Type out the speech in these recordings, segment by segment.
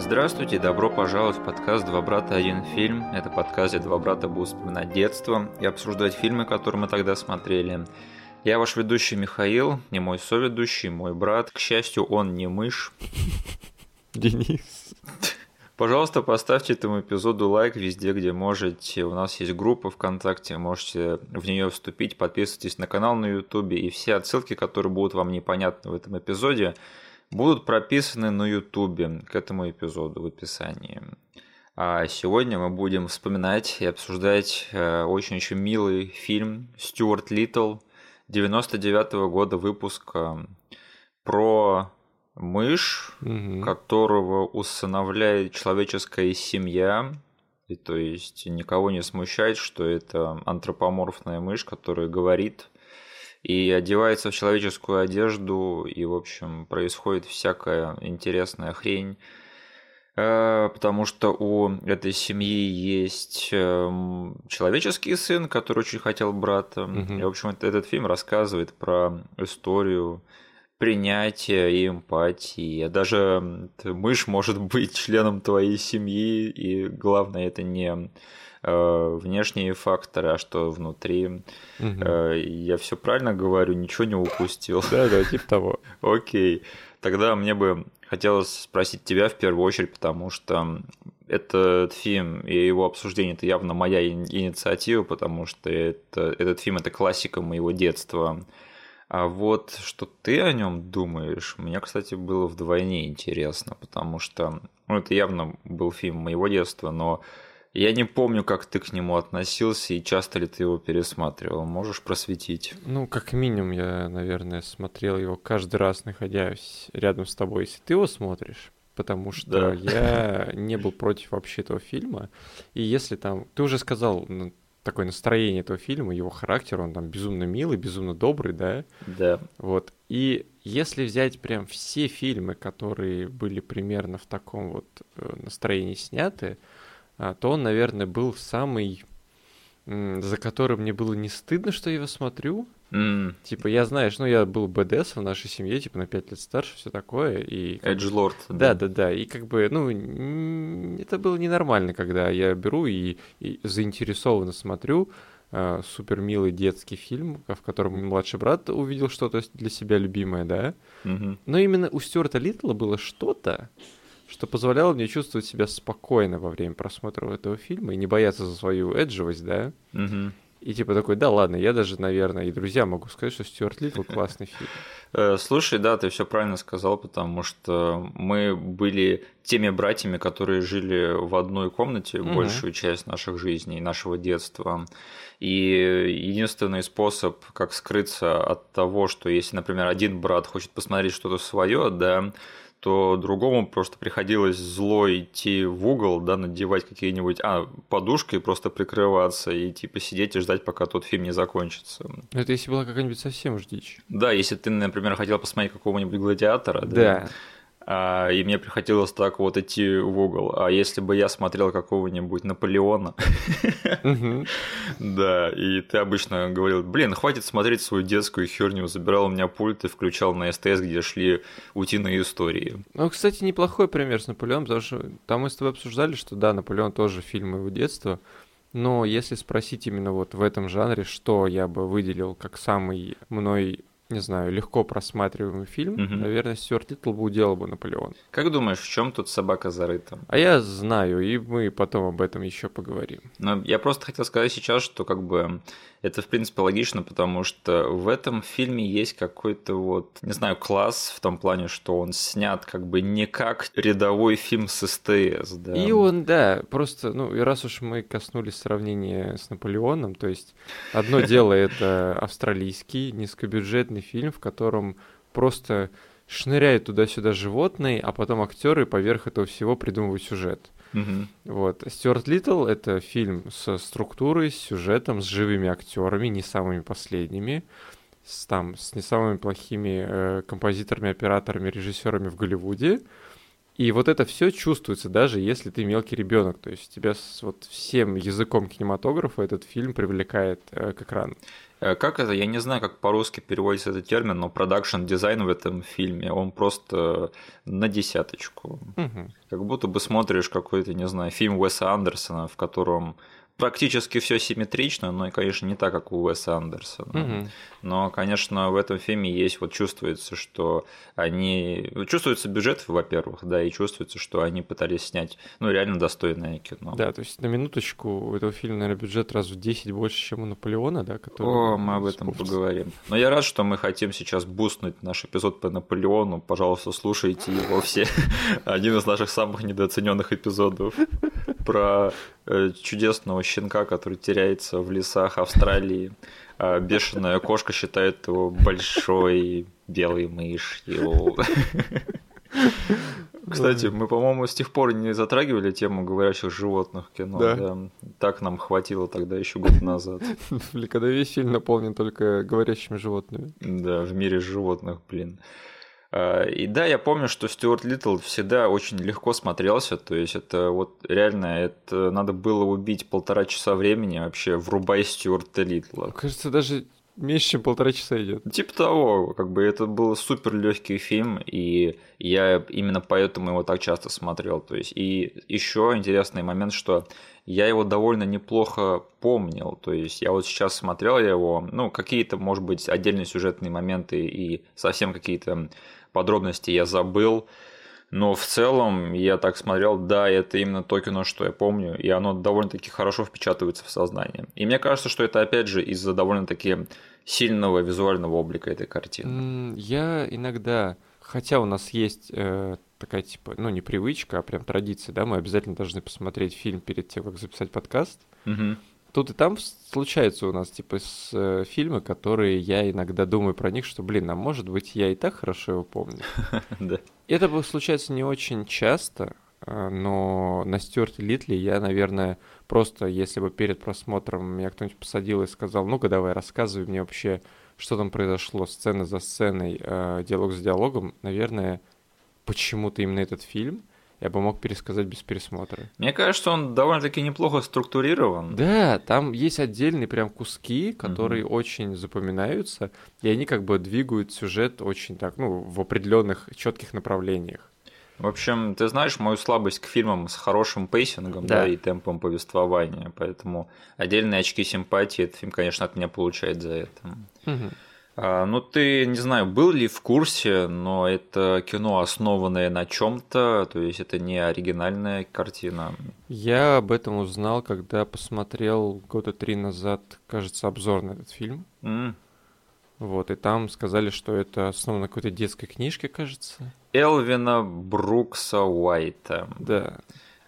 Здравствуйте, добро пожаловать в подкаст «Два брата. Один фильм». Это подкаст, где два брата будут вспоминать детство и обсуждать фильмы, которые мы тогда смотрели. Я ваш ведущий Михаил, не мой соведущий, мой брат. К счастью, он не мышь. Денис. Пожалуйста, поставьте этому эпизоду лайк везде, где можете. У нас есть группа ВКонтакте, можете в нее вступить, подписывайтесь на канал на Ютубе, и все отсылки, которые будут вам непонятны в этом эпизоде, будут прописаны на Ютубе к этому эпизоду в описании. А сегодня мы будем вспоминать и обсуждать э, очень-очень милый фильм «Стюарт Литтл» 99 -го года выпуска про мышь, Мгм. которого усыновляет человеческая семья, и то есть никого не смущает, что это антропоморфная мышь, которая говорит и одевается в человеческую одежду, и, в общем, происходит всякая интересная хрень. Э, Потому что у этой семьи есть эм, человеческий сын, который очень хотел брата. Мгм. И, в общем, это- этот фильм рассказывает про историю принятия и эмпатии. Даже мышь может быть членом твоей семьи, и главное это не э, внешние факторы, а что внутри. Э, Я все правильно говорю, ничего не упустил. Да, да, типа того. Окей. Тогда мне бы хотелось спросить тебя в первую очередь, потому что этот фильм и его обсуждение это явно моя ини- инициатива, потому что это, этот фильм это классика моего детства. А вот что ты о нем думаешь, мне, кстати, было вдвойне интересно, потому что ну, это явно был фильм моего детства, но я не помню, как ты к нему относился и часто ли ты его пересматривал. Можешь просветить? Ну, как минимум, я, наверное, смотрел его каждый раз, находясь рядом с тобой, если ты его смотришь. Потому что Да. я не был против вообще этого фильма. И если там... Ты уже сказал ну, такое настроение этого фильма, его характер, он там безумно милый, безумно добрый, да? Да. Вот. И если взять прям все фильмы, которые были примерно в таком вот э, настроении сняты, то он, наверное, был самый, за которым мне было не стыдно, что я его смотрю. М, Типа, я, знаешь, ну, я был БДС в нашей семье, типа, на 5 лет старше, все такое, и... Эджлорд. Да, да, да, и как бы, ну, это было ненормально, когда я беру и, и заинтересованно смотрю э, супер милый детский фильм, в котором младший брат увидел что-то для себя любимое, да. Мгм. Но именно у Стюарта Литла было что-то, что позволяло мне чувствовать себя спокойно во время просмотра этого фильма и не бояться за свою эдживость, да. Мгм. И типа такой, да ладно, я даже, наверное, и друзья могу сказать, что Стюарт Литл классный фильм. Э, Слушай, да, ты все правильно сказал, потому что мы были теми братьями, которые жили в одной комнате Мгм. большую часть наших жизней, нашего детства. И единственный способ, как скрыться от того, что если, например, один брат хочет посмотреть что-то свое, да, то другому просто приходилось зло идти в угол, да, надевать какие-нибудь, а, подушки и просто прикрываться и типа сидеть и ждать, пока тот фильм не закончится. Это если была какая-нибудь совсем уж дичь. Да, если ты, например, хотел посмотреть какого-нибудь гладиатора, да, Да. А, и мне приходилось так вот идти в угол. А если бы я смотрел какого-нибудь Наполеона, да, и ты обычно говорил, блин, хватит смотреть свою детскую херню, забирал у меня пульт и включал на СТС, где шли утиные истории. Ну, кстати, неплохой пример с Наполеоном, потому что там мы с тобой обсуждали, что да, Наполеон тоже фильм моего детства, но если спросить именно вот в этом жанре, что я бы выделил как самый мной, не знаю, легко просматриваемый фильм, Мгм. наверное, Стюарт Литл бы уделал бы Наполеон. Как думаешь, в чем тут собака зарыта? А я знаю, и мы потом об этом еще поговорим. Но я просто хотел сказать сейчас, что как бы это в принципе логично, потому что в этом фильме есть какой-то вот, не знаю, класс в том плане, что он снят как бы не как рядовой фильм с СТС, да. И он, да, просто, ну, и раз уж мы коснулись сравнения с Наполеоном, то есть одно дело это австралийский низкобюджетный фильм, в котором просто шныряют туда-сюда животные, а потом актеры поверх этого всего придумывают сюжет. Вот. Стюарт Литтл — это фильм со структурой, с сюжетом, с живыми актерами, не самыми последними, с, там, с не самыми плохими э, композиторами, операторами, режиссерами в Голливуде. И вот это все чувствуется, даже если ты мелкий ребенок. То есть тебя с вот всем языком кинематографа этот фильм привлекает э, к экрану. Э, как это? Я не знаю, как по-русски переводится этот термин, но продакшн дизайн в этом фильме, он просто на десяточку. Угу. Как будто бы смотришь какой-то, не знаю, фильм Уэса Андерсона, в котором практически все симметрично, но, конечно, не так, как у Уэса Андерсона. Угу. Но, конечно, в этом фильме есть, вот чувствуется, что они... Чувствуется бюджет, во-первых, да, и чувствуется, что они пытались снять, ну, реально достойное кино. Да, то есть на минуточку у этого фильма, наверное, бюджет раз в 10 больше, чем у Наполеона, да? Который... О, мы об этом поговорим. Но я рад, что мы хотим сейчас бустнуть наш эпизод по Наполеону. Пожалуйста, слушайте его все. Один из наших самых недооцененных эпизодов про э, чудесного щенка, который теряется в лесах Австралии. А бешеная кошка считает его большой белой мышью. Кстати, мы, по-моему, с тех пор не затрагивали тему говорящих животных в кино. Да. да. Так нам хватило тогда еще год назад. Когда весь фильм наполнен только говорящими животными. Да, в мире животных, блин. А, и да, я помню, что Стюарт Литтл всегда очень легко смотрелся, то есть это вот реально, это надо было убить полтора часа времени вообще, врубай Стюарта Литла. Кажется, даже меньше, чем полтора часа идет. Типа того, как бы это был супер легкий фильм, и я именно поэтому его так часто смотрел. То есть, и еще интересный момент, что я его довольно неплохо помнил. То есть я вот сейчас смотрел его, ну, какие-то, может быть, отдельные сюжетные моменты и совсем какие-то подробности я забыл. Но в целом я так смотрел, да, это именно то кино, что я помню, и оно довольно-таки хорошо впечатывается в сознание. И мне кажется, что это опять же из-за довольно-таки сильного визуального облика этой картины. Я иногда, хотя у нас есть э, такая типа, ну не привычка, а прям традиция, да, мы обязательно должны посмотреть фильм перед тем, как записать подкаст. Угу. Тут и там случаются у нас типа с, э, фильмы, которые я иногда думаю про них, что, блин, а может быть я и так хорошо его помню. Да. Это случается не очень часто, э, но на Стюарте Литли я, наверное, просто, если бы перед просмотром меня кто-нибудь посадил и сказал, ну-ка давай рассказывай мне вообще, что там произошло, сцена за сценой, э, диалог за диалогом, наверное, почему-то именно этот фильм – я бы мог пересказать без пересмотра. Мне кажется, он довольно-таки неплохо структурирован. Да, там есть отдельные прям куски, которые угу. очень запоминаются, и они как бы двигают сюжет очень так, ну, в определенных четких направлениях. В общем, ты знаешь мою слабость к фильмам с хорошим pacing ом да. Да, и темпом повествования, поэтому отдельные очки симпатии этот фильм, конечно, от меня получает за это. Угу. А, ну, ты, не знаю, был ли в курсе, но это кино, основанное на чем-то, то есть это не оригинальная картина. Я об этом узнал, когда посмотрел года три назад, кажется, обзор на этот фильм. Mm. Вот, и там сказали, что это основано на какой-то детской книжке, кажется. Элвина Брукса Уайта. Да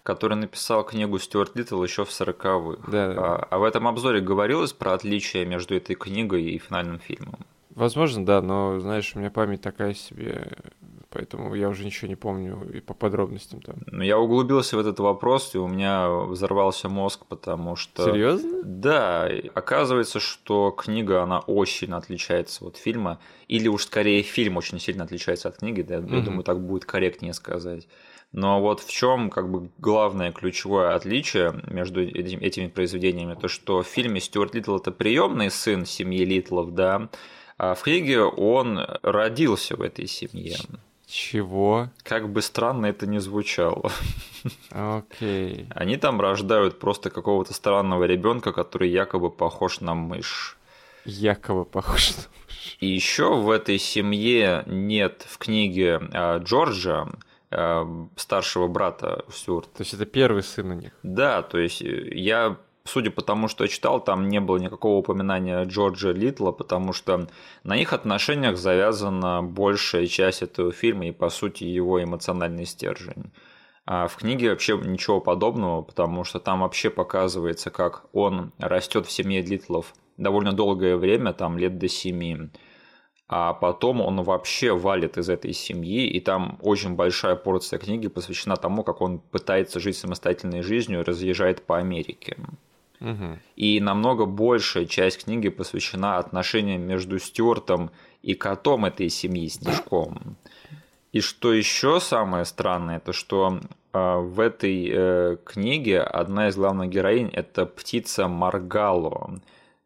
который написал книгу Стюарт Литтл еще в 40-х. Да. А, а в этом обзоре говорилось про отличие между этой книгой и финальным фильмом? Возможно, да, но, знаешь, у меня память такая себе, поэтому я уже ничего не помню и по подробностям там. Ну, я углубился в этот вопрос, и у меня взорвался мозг, потому что... Серьезно? Да, оказывается, что книга, она очень отличается от фильма, или уж скорее фильм очень сильно отличается от книги, да, угу. я думаю, так будет корректнее сказать. Но вот в чем как бы главное ключевое отличие между этими, этими произведениями, то что в фильме Стюарт Литл это приемный сын семьи Литлов, да, а в книге он родился в этой семье. Чего? Как бы странно это ни звучало. Окей. Они там рождают просто какого-то странного ребенка, который якобы похож на мышь. Якобы похож на мышь. И еще в этой семье нет в книге а, Джорджа а, старшего брата Стюарта. То есть это первый сын у них? Да, то есть я судя по тому, что я читал, там не было никакого упоминания Джорджа Литла, потому что на их отношениях завязана большая часть этого фильма и, по сути, его эмоциональный стержень. А в книге вообще ничего подобного, потому что там вообще показывается, как он растет в семье Литлов довольно долгое время, там лет до семи, а потом он вообще валит из этой семьи, и там очень большая порция книги посвящена тому, как он пытается жить самостоятельной жизнью и разъезжает по Америке. Угу. И намного большая часть книги посвящена отношениям между Стюартом и котом этой семьи, Снежком. И что еще самое странное, это что э, в этой э, книге одна из главных героинь это птица Маргало,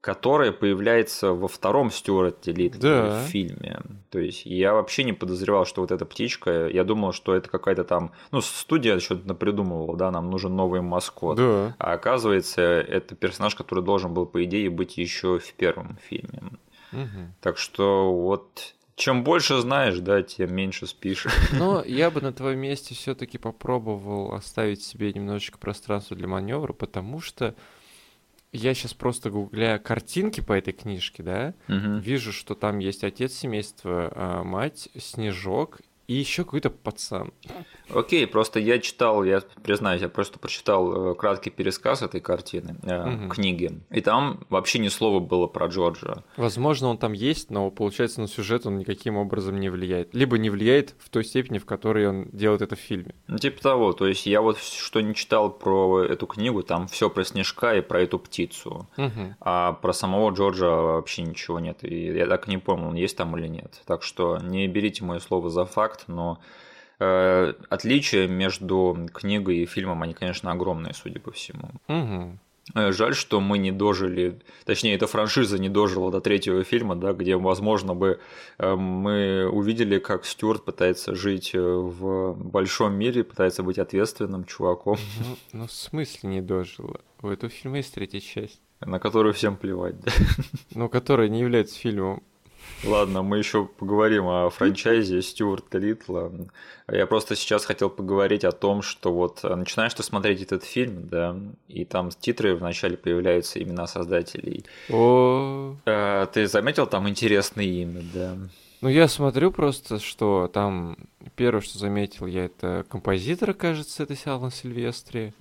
которая появляется во втором Стюарте Литле Да. в фильме. То есть я вообще не подозревал, что вот эта птичка, я думал, что это какая-то там, ну, студия что-то напридумывала, да, нам нужен новый маскот. Да. А оказывается, это персонаж, который должен был, по идее, быть еще в первом фильме. Мгм. Так что вот чем больше знаешь, да, тем меньше спишь. Но я бы на твоем месте все-таки попробовал оставить себе немножечко пространства для маневра, потому что я сейчас просто гугляя картинки по этой книжке, да, Мгм. вижу, что там есть отец семейства, а, мать, Снежок и еще какой-то пацан. Окей, просто я читал, я признаюсь, я просто прочитал э, краткий пересказ этой картины, э, Мгм. книги, и там вообще ни слова было про Джорджа. Возможно, он там есть, но получается на сюжет он никаким образом не влияет. Либо не влияет в той степени, в которой он делает это в фильме. Ну, типа того, то есть я вот что не читал про эту книгу, там все про Снежка и про эту птицу. Мгм. А про самого Джорджа вообще ничего нет. И я так и не помню, он есть там или нет. Так что не берите мое слово за факт, но отличия между книгой и фильмом, они, конечно, огромные, судя по всему. Э, Жаль, что мы не дожили, точнее, эта франшиза не дожила до третьего фильма, да, где, возможно, бы э, мы увидели, как Стюарт пытается жить э, в большом мире, пытается быть ответственным чуваком, Ну, ну, в смысле не дожила? У этого фильма есть третья часть, на которую всем плевать. да. но которая не является фильмом. Ладно, мы еще поговорим о франчайзе Стюарта Литла. Я просто сейчас хотел поговорить о том, что вот э, начинаешь ты смотреть этот фильм, да, и там титры вначале появляются имена создателей. О, Э, Ты заметил там интересные имя, да? ну я смотрю просто, что там первое, что заметил я, это композитора, кажется, это Алан Сильвестри.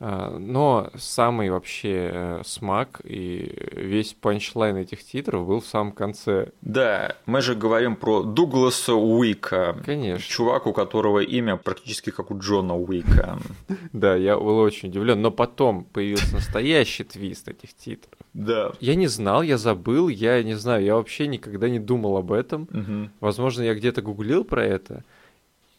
А, Но самый вообще э, смак и весь панчлайн этих титров был в самом конце. Да, мы же говорим про Дугласа Уика. Конечно. Чувак, у которого имя практически как у Джона Уика. Да, я был очень удивлен. Но потом появился настоящий твист этих титров. Да. Я не знал, я забыл, я не знаю, я вообще никогда не думал об этом. Возможно, я где-то гуглил про это.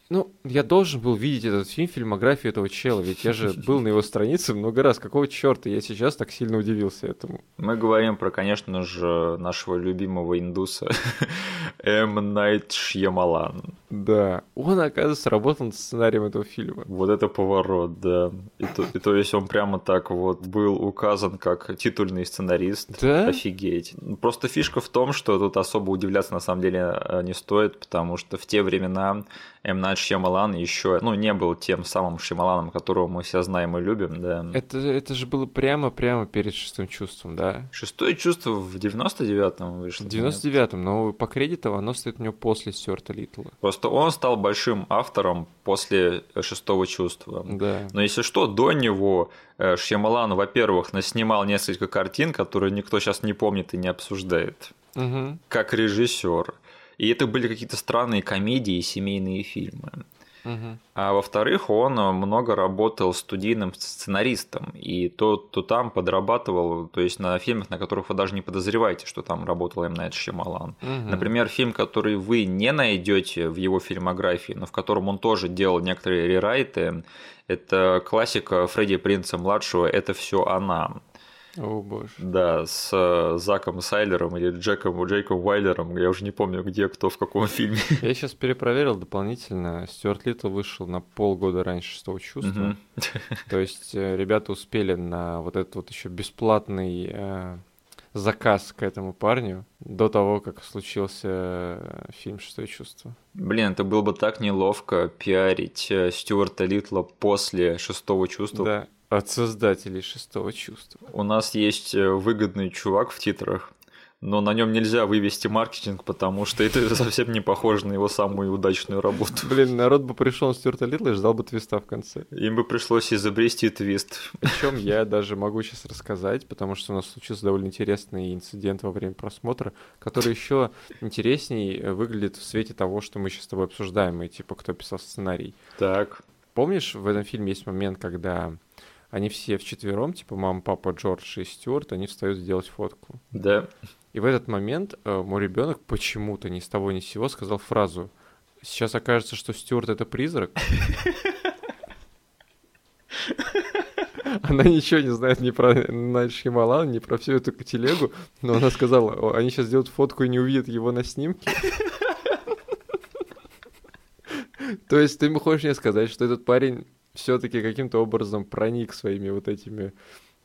Ну, я должен был видеть этот фильм, фильмографию этого чела, ведь я же был на его странице много раз. Какого черта я сейчас так сильно удивился этому? Мы говорим про, конечно же, нашего любимого индуса М. Найт Шьямалан. Да, он, оказывается, работал над сценарием этого фильма. Вот это поворот, да. И то, и то есть он прямо так вот был указан как титульный сценарист. Да? Офигеть. Просто фишка в том, что тут особо удивляться на самом деле э, не стоит, потому что в те времена М. Найт Шьямалан еще, ну, не был тем самым Шьямаланом, которого мы все знаем и любим, да. Это, это же было прямо-прямо перед шестым чувством, да? Шестое чувство в 99-м вышло. В нет? 99-м, но по кредитам оно стоит у него после Стюарта Литла. Просто он стал большим автором после шестого чувства. Да. Но если что, до него э, Шьямалан, во-первых, наснимал несколько картин, которые никто сейчас не помнит и не обсуждает, Мгм. как режиссер. И это были какие-то странные комедии и семейные фильмы. Мгм. А во-вторых, он много работал студийным сценаристом, и то, то там подрабатывал, то есть на фильмах, на которых вы даже не подозреваете, что там работал М. Найт Шьямалан. Мгм. Например, фильм, который вы не найдете в его фильмографии, но в котором он тоже делал некоторые рерайты, это классика Фредди Принца младшего «Это все она». О боже. Да, с э, Заком Сайлером или Джеком Джейком Уайлером. Я уже не помню, где кто в каком фильме. Я сейчас перепроверил дополнительно. Стюарт Литл вышел на полгода раньше шестого чувства. То есть э, ребята успели на вот этот вот еще бесплатный э, заказ к этому парню до того, как случился э, фильм «Шестое чувство». Блин, это было бы так неловко пиарить э, Стюарта Литла после шестого чувства. Да, от создателей «Шестого чувства». У нас есть э, выгодный чувак в титрах, но на нем нельзя вывести маркетинг, потому что это совсем не похоже на его самую удачную работу. Блин, народ бы пришел на Стюарта Литла и ждал бы твиста в конце. Им бы пришлось изобрести твист. Причем я даже могу сейчас рассказать, потому что у нас случился довольно интересный инцидент во время просмотра, который еще интересней э, выглядит в свете того, что мы сейчас с тобой обсуждаем, и типа кто писал сценарий. Так. Помнишь, в этом фильме есть момент, когда они все вчетвером, типа мама, папа, Джордж и Стюарт, они встают сделать фотку. Да. И в этот момент э, мой ребенок почему-то ни с того ни с сего сказал фразу Сейчас окажется, что Стюарт это призрак. Она ничего не знает ни про Найт Шьямалан, ни про всю эту телегу, но она сказала, они сейчас сделают фотку и не увидят его на снимке. То есть ты хочешь мне сказать, что этот парень все-таки каким-то образом проник своими вот этими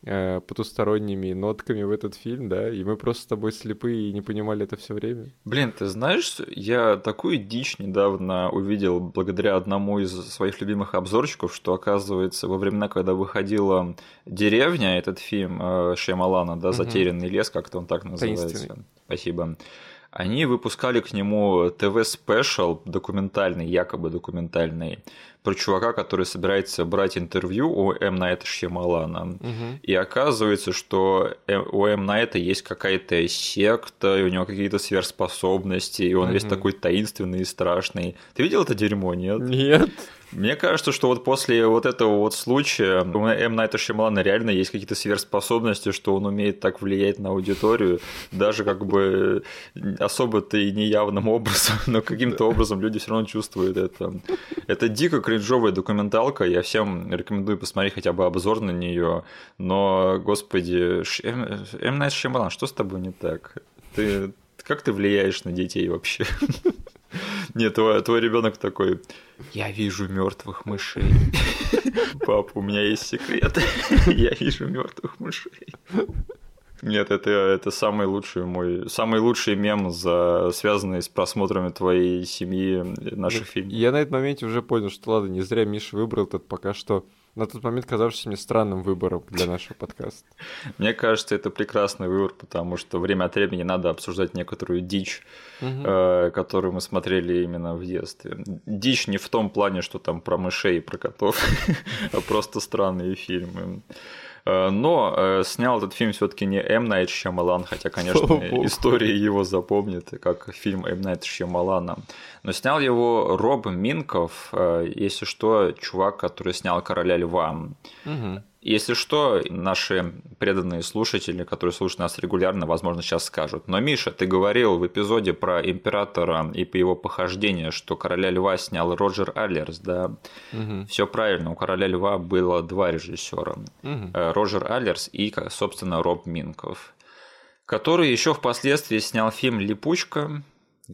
э, потусторонними нотками в этот фильм, да, и мы просто с тобой слепые и не понимали это все время. Блин, ты знаешь, я такую дичь недавно увидел благодаря одному из своих любимых обзорчиков, что оказывается во времена, когда выходила деревня, этот фильм э, Шьямалана, да, затерянный лес, как-то он так называется. Спасибо они выпускали к нему ТВ- special документальный, якобы документальный, про чувака, который собирается брать интервью у М. Найта Шьямалана. Угу. И оказывается, что у М. Найта есть какая-то секта, и у него какие-то сверхспособности, и он угу. весь такой таинственный и страшный. Ты видел это дерьмо, нет? Нет. Мне кажется, что вот после вот этого вот случая у М. Найта Шьямалана реально есть какие-то сверхспособности, что он умеет так влиять на аудиторию, даже как бы особо-то и неявным образом, но каким-то образом люди все равно чувствуют это. Это дико кринжовая документалка, я всем рекомендую посмотреть хотя бы обзор на нее, но, господи, М. М. Найт Шьямалан, что с тобой не так? Ты как ты влияешь на детей вообще? Нет, твой, твой ребенок такой. Я вижу мертвых мышей. Папа, у меня есть секрет. Я вижу мертвых мышей. Нет, это, это самый лучший мой, самый лучший мем, за, связанный с просмотрами твоей семьи наших фильмов. Я на этом моменте уже понял, что ладно, не зря Миша выбрал этот пока что на тот момент казавшийся мне странным выбором для нашего подкаста. Мне кажется, это прекрасный выбор, потому что время от времени надо обсуждать некоторую дичь, угу. которую мы смотрели именно в детстве. Дичь не в том плане, что там про мышей и про котов, а просто странные фильмы. Э, но э, снял этот фильм все-таки не М. Найт Шьямалан, хотя, конечно, история его запомнит, как фильм М. Найт Шьямалана. Но снял его Роб Минков, э, если что, чувак, который снял «Короля льва». Угу. Если что, наши преданные слушатели, которые слушают нас регулярно, возможно, сейчас скажут. Но, Миша, ты говорил в эпизоде про императора и по его похождению, что короля льва снял Роджер Аллерс, да? Угу. Все правильно, у короля льва было два режиссера: угу. Роджер Аллерс и, собственно, Роб Минков, который еще впоследствии снял фильм Липучка,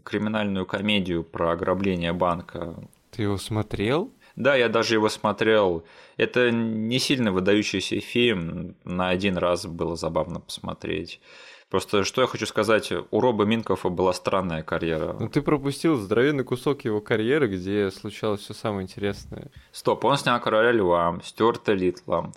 криминальную комедию про ограбление банка. Ты его смотрел? Да, я даже его смотрел. Это не сильно выдающийся фильм. На один раз было забавно посмотреть. Просто что я хочу сказать, у Роба Минкова была странная карьера. Ну ты пропустил здоровенный кусок его карьеры, где случалось все самое интересное. Стоп, он снял Короля Льва, Стюарта Литла,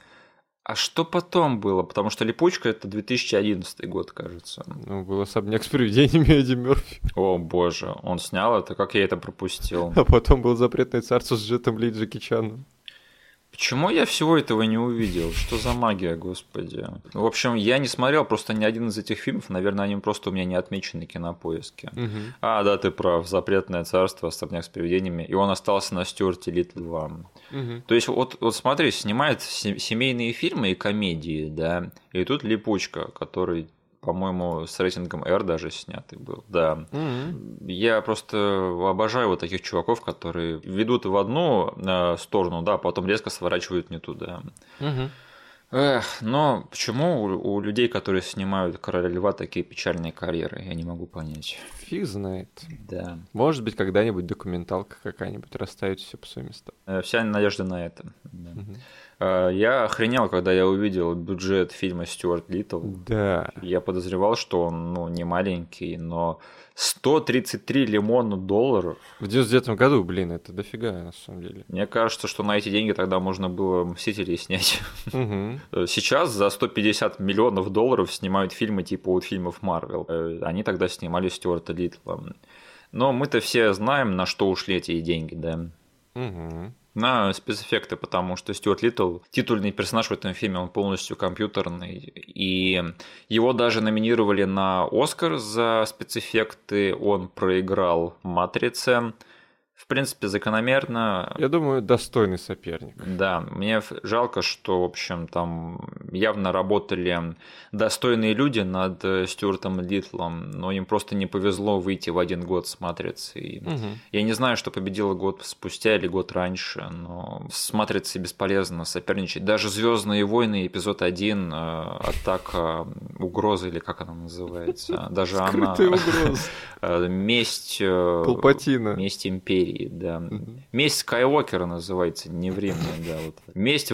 а что потом было? Потому что «Липучка» — это 2011 год, кажется. Ну, был особняк с привидениями Эдди Мерфи. О, боже, он снял это? Как я это пропустил? А потом был «Запретное царство» с Джетом Ли Джеки Чаном. Почему я всего этого не увидел? Что за магия, господи? В общем, я не смотрел просто ни один из этих фильмов. Наверное, они просто у меня не отмечены кинопоиске. Угу. А, да, ты прав. Запретное царство, особняк с привидениями. И он остался на Стюарте Литл вам. Угу. То есть, вот, вот смотри, снимает семейные фильмы и комедии, да. И тут липучка, который по-моему, с рейтингом R даже снятый был, да. Mm-hmm. Я просто обожаю вот таких чуваков, которые ведут в одну э, сторону, да, а потом резко сворачивают не туда. Mm-hmm. Эх, но почему у, у людей, которые снимают Короля Льва, такие печальные карьеры, я не могу понять. Фиг знает. Да. Может быть, когда-нибудь документалка какая-нибудь расставит все по своим местам. Э, вся надежда на это. Да. Угу. Э, я охренел, когда я увидел бюджет фильма Стюарт Литтл. Да. Я подозревал, что он ну, не маленький, но 133 лимона долларов. В 99 году, блин, это дофига, на самом деле. Мне кажется, что на эти деньги тогда можно было «Мстителей» снять. Угу. Сейчас за 150 миллионов долларов снимают фильмы типа вот фильмов Марвел. Э, они тогда снимали Стюарта Литла. Но мы-то все знаем, на что ушли эти деньги, да? Угу на спецэффекты, потому что Стюарт Литтл, титульный персонаж в этом фильме, он полностью компьютерный, и его даже номинировали на Оскар за спецэффекты, он проиграл «Матрице», В принципе, закономерно. Я думаю, достойный соперник. Да, мне жалко, что, в общем, там явно работали достойные люди над э, Стюартом Литлом, но им просто не повезло выйти в один год с «Матрицей». Угу. Я не знаю, что победила год спустя или год раньше, но с «Матрицей» бесполезно соперничать. Даже Звездные войны» эпизод 1, э, атака угрозы, или как она называется, даже она... Э, месть... Палпатина. Месть империи империи, да. Месть Скайуокера называется, не время, да. Вот. Месть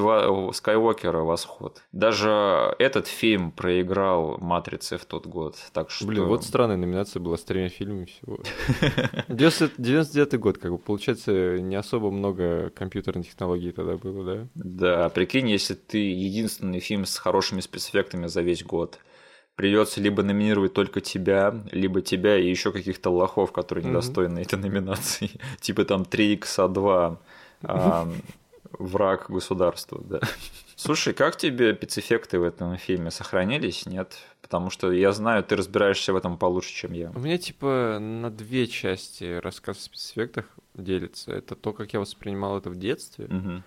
Скайуокера Восход. Даже этот фильм проиграл Матрице в тот год. Так что... Блин, вот странная номинация была с тремя фильмами всего. 99 год, как бы, получается, не особо много компьютерных технологий тогда было, да? Да, прикинь, если ты единственный фильм с хорошими спецэффектами за весь год придется либо номинировать только тебя, либо тебя и еще каких-то лохов, которые недостойны mm-hmm. этой номинации. типа там 3x2 а, враг государства, да. Слушай, как тебе спецэффекты в этом фильме сохранились? Нет? Потому что я знаю, ты разбираешься в этом получше, чем я. У меня типа на две части рассказ о спецэффектах делится. Это то, как я воспринимал это в детстве. Угу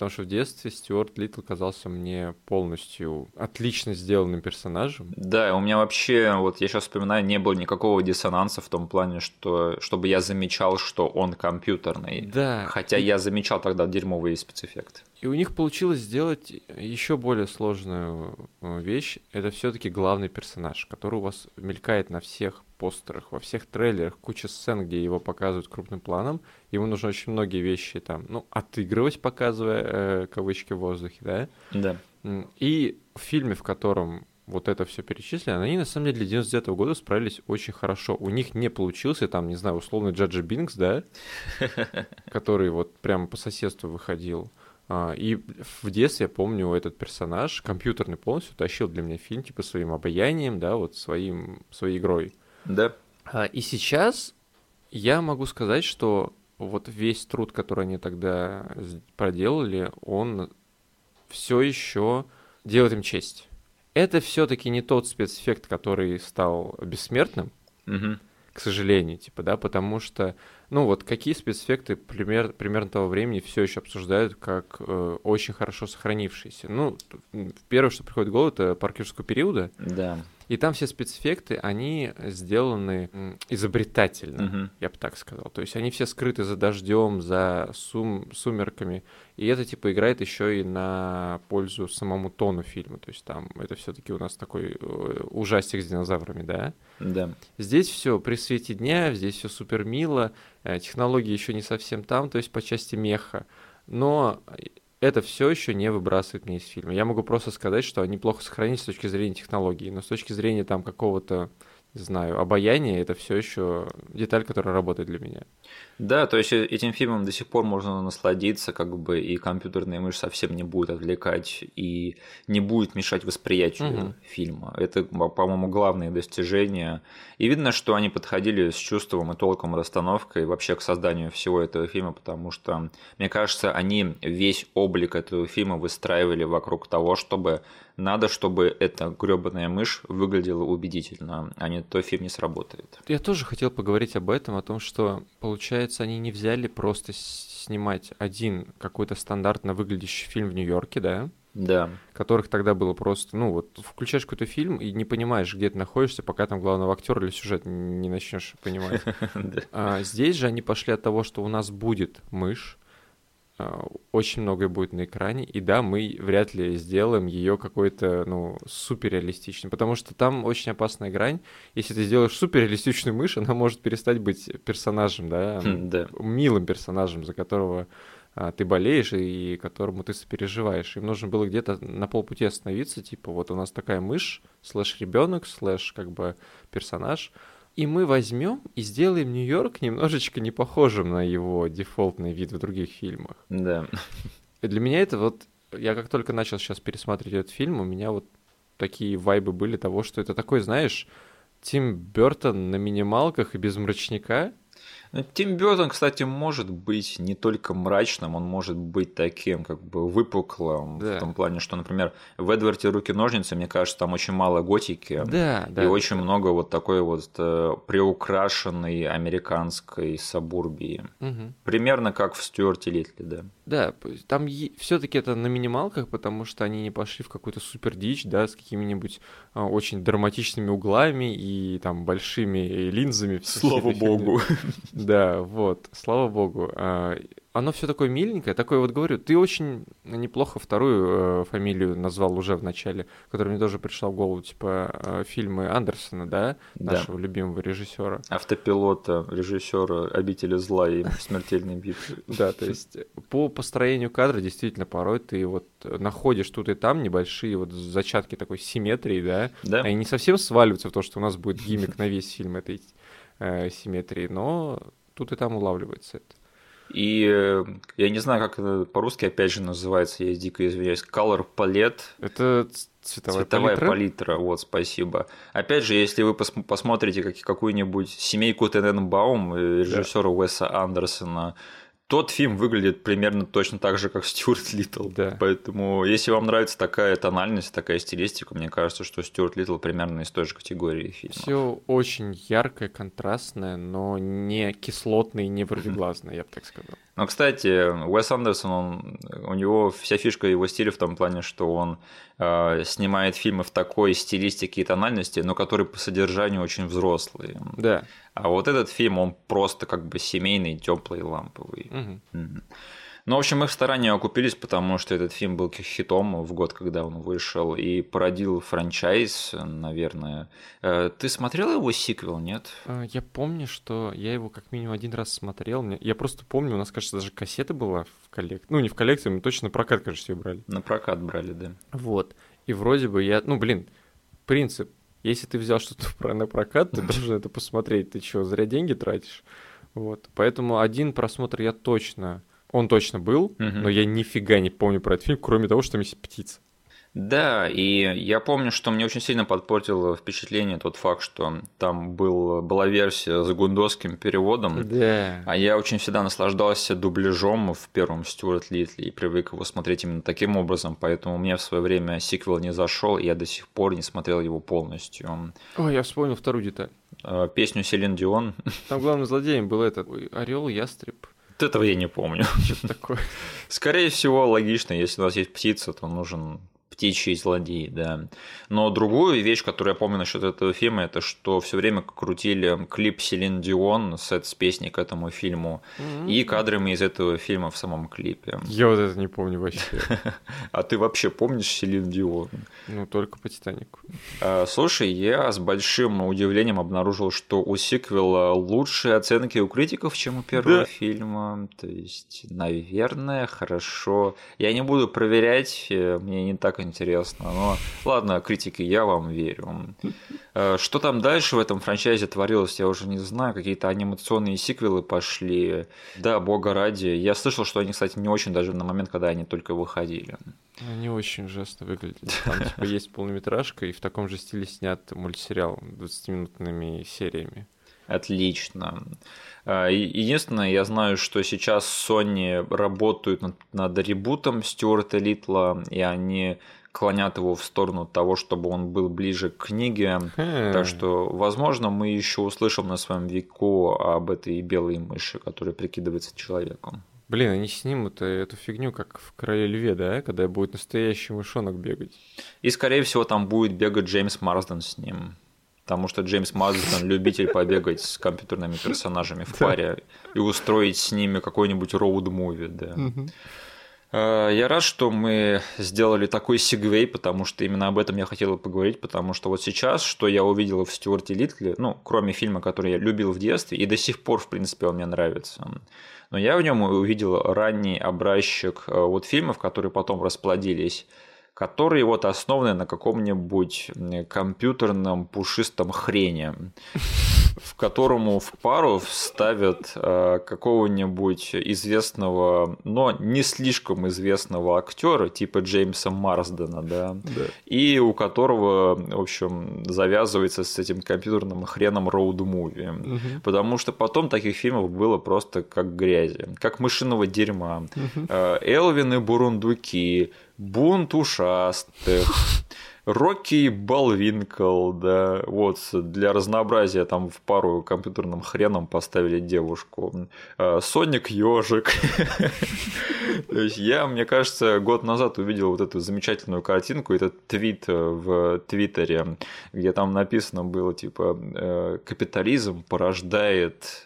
потому что в детстве Стюарт Литл казался мне полностью отлично сделанным персонажем. Да, у меня вообще, вот я сейчас вспоминаю, не было никакого диссонанса в том плане, что чтобы я замечал, что он компьютерный. Да. Хотя и... я замечал тогда дерьмовые спецэффекты. И у них получилось сделать еще более сложную э, вещь. Это все-таки главный персонаж, который у вас мелькает на всех постерах, во всех трейлерах, куча сцен, где его показывают крупным планом. Ему нужно очень многие вещи там, ну, отыгрывать, показывая э, кавычки в воздухе, да? Да. И в фильме, в котором вот это все перечислено, они на самом деле для 99 -го года справились очень хорошо. У них не получился там, не знаю, условный Джаджи Бинкс, да, который вот прямо по соседству выходил. А, и в детстве я помню этот персонаж компьютерный полностью тащил для меня фильм типа своим обаянием, да, вот своим своей игрой. Да. А, и сейчас я могу сказать, что вот весь труд, который они тогда проделали, он все еще делает им честь. Это все-таки не тот спецэффект, который стал бессмертным, угу. К сожалению, типа, да, потому что, ну вот какие спецэффекты пример, примерно того времени все еще обсуждают как э, очень хорошо сохранившиеся. Ну, первое, что приходит в голову, это паркерского периода. Да. И там все спецэффекты, они сделаны изобретательно, угу. я бы так сказал. То есть они все скрыты за дождем, за сум сумерками. И это типа играет еще и на пользу самому тону фильма. То есть там это все-таки у нас такой э, ужастик с динозаврами, да? Да. Здесь все при свете дня, здесь все супер мило, э, технологии еще не совсем там, то есть по части меха. Но это все еще не выбрасывает меня из фильма. Я могу просто сказать, что они плохо сохранились с точки зрения технологии, но с точки зрения там какого-то не знаю, обаяние это все еще деталь, которая работает для меня. Да, то есть э, этим фильмом до сих пор можно насладиться, как бы и компьютерная мышь совсем не будет отвлекать и не будет мешать восприятию угу. фильма. Это, по-моему, главное достижение. И видно, что они подходили с чувством и толком расстановкой вообще к созданию всего этого фильма, потому что, мне кажется, они весь облик этого фильма выстраивали вокруг того, чтобы надо, чтобы эта гребаная мышь выглядела убедительно, а не то фильм не сработает. Я тоже хотел поговорить об этом, о том, что, получается, они не взяли просто снимать один какой-то стандартно выглядящий фильм в Нью-Йорке, да? Да. Которых тогда было просто, ну вот, включаешь какой-то фильм и не понимаешь, где ты находишься, пока там главного актера или сюжет не начнешь понимать. А здесь же они пошли от того, что у нас будет мышь, очень многое будет на экране, и да, мы вряд ли сделаем ее какой-то, ну, суперреалистичной, потому что там очень опасная грань. Если ты сделаешь суперреалистичную мышь, она может перестать быть персонажем, да, хм, да. милым персонажем, за которого а, ты болеешь и которому ты сопереживаешь. Им нужно было где-то на полпути остановиться, типа, вот у нас такая мышь, слэш ребенок, слэш как бы персонаж, и мы возьмем и сделаем Нью-Йорк немножечко не похожим на его дефолтный вид в других фильмах. Да. И для меня это вот... Я как только начал сейчас пересматривать этот фильм, у меня вот такие вайбы были того, что это такой, знаешь, Тим Бертон на минималках и без мрачника. Ну, Тим Бертон, кстати, может быть не только мрачным, он может быть таким, как бы выпуклым, да. в том плане, что, например, в Эдварде руки-ножницы, мне кажется, там очень мало готики. Да. И да, очень да. много вот такой вот э, приукрашенной американской сабурбии. Угу. Примерно как в Стюарте Литли, да. Да, там все-таки это на минималках, потому что они не пошли в какую-то супер дичь, да, с какими-нибудь а, очень драматичными углами и там большими линзами. Слава богу. Да, вот, слава богу. А, оно все такое миленькое, такое вот говорю, ты очень неплохо вторую э, фамилию назвал уже в начале, которая мне тоже пришла в голову, типа э, фильмы Андерсона, да, да. нашего любимого режиссера. Автопилота, режиссера Обители зла и смертельной битвы. Да, то есть по построению кадра действительно порой ты вот находишь тут и там небольшие вот зачатки такой симметрии, да, да. они не совсем сваливаются в то, что у нас будет гиммик на весь фильм этой э, симметрии, но тут и там улавливается это. И э, я не знаю, как это по-русски опять же называется, я дико извиняюсь. Color palette. Это цветовая, цветовая палитра? палитра. Вот, спасибо. Опять же, если вы пос посмотрите как какую-нибудь семейку Тененбаум режиссера да. Уэса Андерсона, тот фильм выглядит примерно точно так же, как Стюарт Литтл. Да. Поэтому, если вам нравится такая тональность, такая стилистика, мне кажется, что Стюарт Литтл примерно из той же категории фильма. Все очень яркое, контрастное, но не кислотное и не вроdeглазное, я бы так сказал. Но, кстати, Уэс Андерсон, он, у него вся фишка его стиля в том плане, что он э, снимает фильмы в такой стилистике и тональности, но которые по содержанию очень взрослые. Да. А вот этот фильм, он просто как бы семейный, теплый, ламповый. Угу. Ну, в общем, мы в старании окупились, потому что этот фильм был хитом в год, когда он вышел, и породил франчайз, наверное. Э, ты смотрел его сиквел, нет? Э, я помню, что я его как минимум один раз смотрел. Я просто помню, у нас, кажется, даже кассета была в коллекции. Ну, не в коллекции, мы точно на прокат, кажется, ее брали. На прокат брали, да. Вот. И вроде бы я... Ну, блин, принцип. Если ты взял что-то на прокат, ты должен это посмотреть. Ты что, зря деньги тратишь? Вот. Поэтому один просмотр я точно он точно был, угу. но я нифига не помню про этот фильм, кроме того, что там есть птица. Да, и я помню, что мне очень сильно подпортило впечатление тот факт, что там был, была версия с гундосским переводом, да. а я очень всегда наслаждался дубляжом в первом Стюарт Литли и привык его смотреть именно таким образом, поэтому мне в свое время сиквел не зашел, и я до сих пор не смотрел его полностью. Ой, я вспомнил вторую деталь. А, песню Селин Дион. Там главным злодеем был этот орел ястреб. Этого я не помню. Что такое? Скорее всего, логично, если у нас есть птица, то нужен птичий злодей, да. Но другую вещь, которую я помню насчет этого фильма, это что все время крутили клип Селин Дион, сет с песней к этому фильму, mm-hmm. и кадрами из этого фильма в самом клипе. Я вот это не помню вообще. А ты вообще помнишь Селин Дион? Ну, только по Титанику. А, слушай, я с большим удивлением обнаружил, что у сиквела лучшие оценки у критиков, чем у первого фильма. То есть, наверное, хорошо. Я не буду проверять, э, мне не так интересно. Но ладно, критики, я вам верю. Э, что там дальше в этом франчайзе творилось, я уже не знаю. Какие-то анимационные сиквелы пошли. Да, бога ради. Я слышал, что они, кстати, не очень даже на момент, когда они только выходили. Они очень ужасно выглядят. Там типа есть полнометражка, и в таком же стиле снят мультсериал 20-минутными сериями. Отлично. А, единственное, я знаю, что сейчас Sony работают над, над ребутом Стюарта Литла, и они клонят его в сторону того, чтобы он был ближе к книге. Хм. Так что, возможно, мы еще услышим на своем веку об этой белой мыши, которая прикидывается человеком. Блин, они снимут эту фигню, как в Короле Льве, да, когда будет настоящий мышонок бегать. И, скорее всего, там будет бегать Джеймс Марсден с ним потому что Джеймс Мазден любитель побегать с компьютерными персонажами в паре и устроить с ними какой-нибудь роуд-муви, да. Э, я рад, что мы сделали такой сегвей, потому что именно об этом я хотел поговорить, потому что вот сейчас, что я увидел в Стюарте Литле, ну, кроме фильма, который я любил в детстве, и до сих пор, в принципе, он мне нравится, но я в нем увидел ранний образчик э, вот фильмов, которые потом расплодились которые вот основаны на каком-нибудь компьютерном пушистом хрене. В которому в пару вставят э, какого-нибудь известного, но не слишком известного актера типа Джеймса Марсдена, да, Да. и у которого, в общем, завязывается с этим компьютерным хреном роуд-муви. Мгм. Потому что потом таких фильмов было просто как грязи, как мышиного дерьма. Э, Элвин и Бурундуки, Бунт ушастых, Рокки Балвинкл, да, вот, для разнообразия там в пару компьютерным хреном поставили девушку. Э, Соник Ежик. То есть я, мне кажется, год назад увидел вот эту замечательную картинку, этот твит э, в Твиттере, где там написано было типа э, капитализм порождает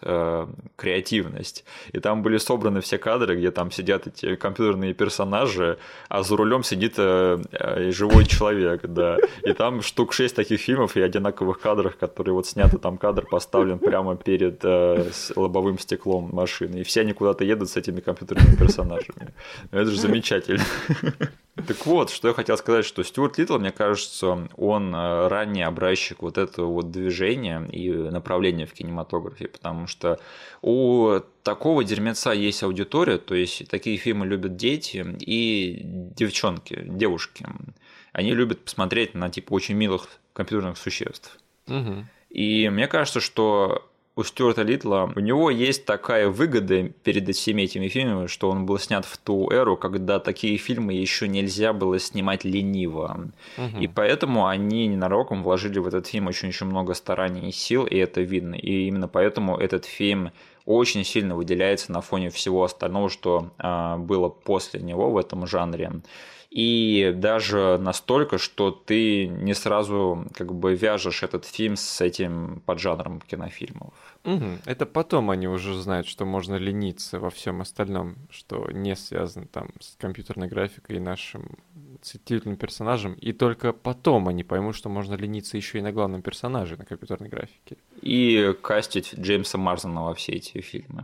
креативность. И там были собраны все кадры, где там сидят эти компьютерные персонажи, а за рулем сидит живой человек, да. И там штук шесть таких фильмов и одинаковых кадров, которые вот сняты, там кадр поставлен прямо перед э, лобовым стеклом машины. И все они куда-то едут с этими компьютерными персонажами. Это же замечательно. Так вот, что я хотел сказать, что Стюарт Литтл, мне кажется, он э, ранний образчик вот этого вот движения и направления в кинематографе, потому что у такого дерьмеца есть аудитория, то есть такие фильмы любят дети и девчонки, девушки. Они любят посмотреть на типа очень милых компьютерных существ. Мгм. И мне кажется, что у Стюарта Литла, у него есть такая выгода перед всеми этими фильмами, что он был снят в ту эру, когда такие фильмы еще нельзя было снимать лениво. Мгм. И поэтому они ненароком вложили в этот фильм очень-очень много стараний и сил, и это видно. И именно поэтому этот фильм очень сильно выделяется на фоне всего остального, что а, было после него в этом жанре. И даже настолько, что ты не сразу как бы вяжешь этот фильм с этим поджанром кинофильмов. Мгм. Это потом они уже знают, что можно лениться во всем остальном, что не связано там с компьютерной графикой и нашим цитительным персонажем, и только потом они поймут, что можно лениться еще и на главном персонаже на компьютерной графике. И кастить Джеймса Марсона во все эти фильмы.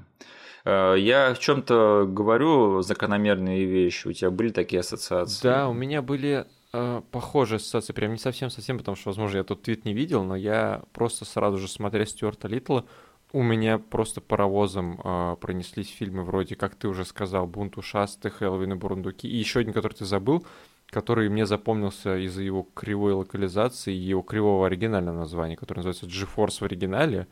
Э, Я в чем-то говорю закономерные вещи. У тебя были такие ассоциации? Да, у меня были э, похожие ассоциации, прям не совсем-совсем, потому что, возможно, я тот твит не видел, но я просто сразу же, смотря Стюарта Литла, у меня просто паровозом э, пронеслись фильмы вроде, как ты уже сказал, «Бунт ушастых», «Элвин и Бурундуки», и еще один, который ты забыл, который мне запомнился из-за его кривой локализации и его кривого оригинального названия, который называется «G-Force» в оригинале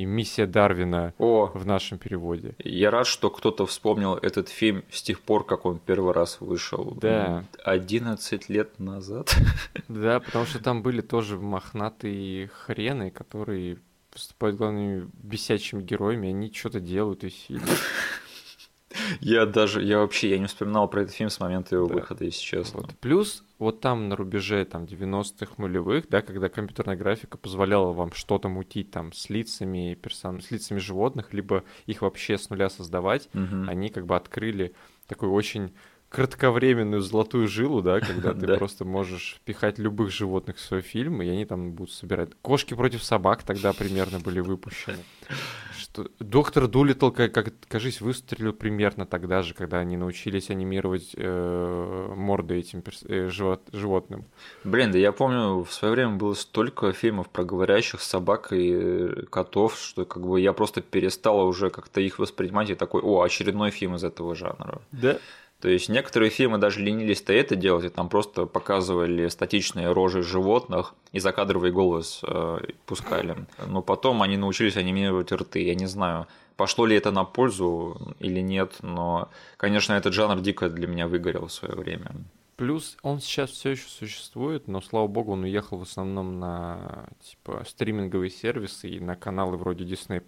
и «Миссия Дарвина» О, в нашем переводе. я рад, что кто-то вспомнил этот фильм с тех пор, как он первый раз вышел. Да. 11 лет назад. Да, потому что там были тоже мохнатые хрены, которые выступают главными бесячими героями, они что-то делают из фильма. Я даже, я вообще, я не вспоминал про этот фильм с момента его Да. выхода, если честно. Вот. Плюс вот там на рубеже там 90-х нулевых, да, когда компьютерная графика позволяла вам что-то мутить там с лицами персон... с лицами животных, либо их вообще с нуля создавать, Мгм. они как бы открыли такую очень кратковременную золотую жилу, да, когда ты просто можешь пихать любых животных в свой фильм, и они там будут собирать. Кошки против собак тогда примерно были выпущены. Что... Доктор Дулитл, как, как кажись, выстрелил примерно тогда же, когда они научились анимировать э, морды этим перс- э, живот- животным. Блин, да я помню, в свое время было столько фильмов про говорящих собак и э, котов, что как бы я просто перестал уже как-то их воспринимать и такой, о, очередной фильм из этого жанра. Да. То есть некоторые фильмы даже ленились-то это делать, и там просто показывали статичные рожи животных и закадровый голос э, пускали. Но потом они научились анимировать рты. Я не знаю, пошло ли это на пользу или нет, но, конечно, этот жанр дико для меня выгорел в свое время. Плюс он сейчас все еще существует, но слава богу, он уехал в основном на типа стриминговые сервисы и на каналы вроде Disney+.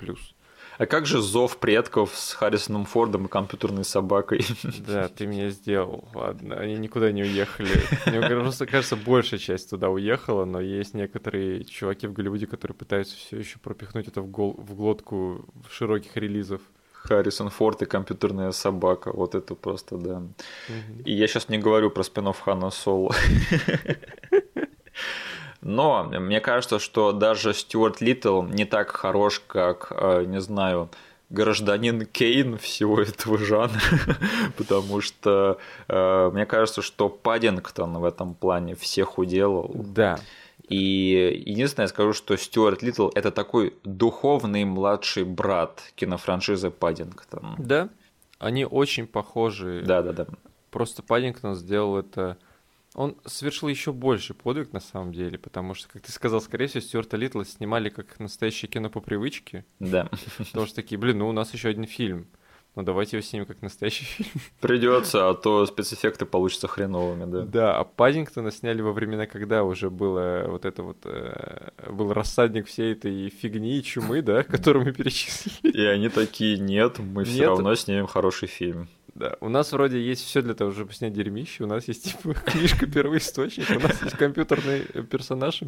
А как же зов предков с Харрисоном Фордом и компьютерной собакой? Да, ты меня сделал. Ладно, они никуда не уехали. Мне просто кажется, большая часть туда уехала, но есть некоторые чуваки в Голливуде, которые пытаются все еще пропихнуть это в, гол- в глотку широких релизов. Харрисон Форд и компьютерная собака. Вот это просто, да. Мгм. И я сейчас не говорю про спинов Хана Соло. Но мне кажется, что даже Стюарт Литтл не так хорош, как, э, не знаю, гражданин Кейн всего этого жанра, потому что э, мне кажется, что Паддингтон в этом плане всех уделал. Да. И единственное, я скажу, что Стюарт Литл – это такой духовный младший брат кинофраншизы Паддингтон. Да, они очень похожи. Да, да, да. Просто Паддингтон сделал это... Он совершил еще больше подвиг на самом деле, потому что, как ты сказал, скорее всего, Стюарта Литла снимали как настоящее кино по привычке. Да. Потому что такие, блин, ну у нас еще один фильм. Ну давайте его снимем как настоящий фильм. Придется, а то спецэффекты получатся хреновыми, да. Да, а Паддингтона сняли во времена, когда уже было вот это вот э, был рассадник всей этой фигни и чумы, да, которую мы перечислили. И они такие, нет, мы все равно снимем хороший фильм. Да, у нас вроде есть все для того, чтобы снять дерьмище. У нас есть типа книжка первоисточник, у нас есть компьютерный персонаж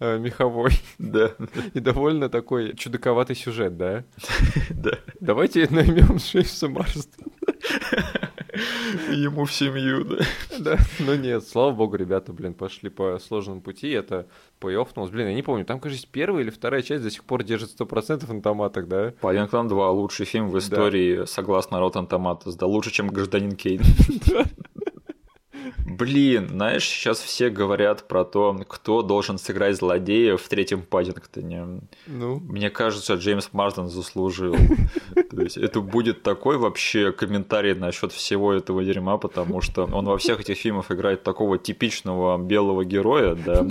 э, меховой Да, и довольно такой чудаковатый сюжет, да? да. Давайте наймем Джеймса Марстона. Ему в семью, да. Да, но нет, слава богу, ребята, блин, пошли по сложному пути, это плей-оффнулось. Блин, я не помню, там, кажется, первая или вторая часть до сих пор держит 100% на томатах, да? Паддингтон 2 лучший фильм в истории, согласно Rotten Tomatoes, да лучше, чем Гражданин Кейн. Блин, знаешь, сейчас все говорят про то, кто должен сыграть злодея в третьем Паддингтоне. Ну, Мне кажется, Джеймс Марсден заслужил. То есть это будет такой вообще комментарий насчет всего этого дерьма, потому что он во всех этих фильмах играет такого типичного белого героя, да.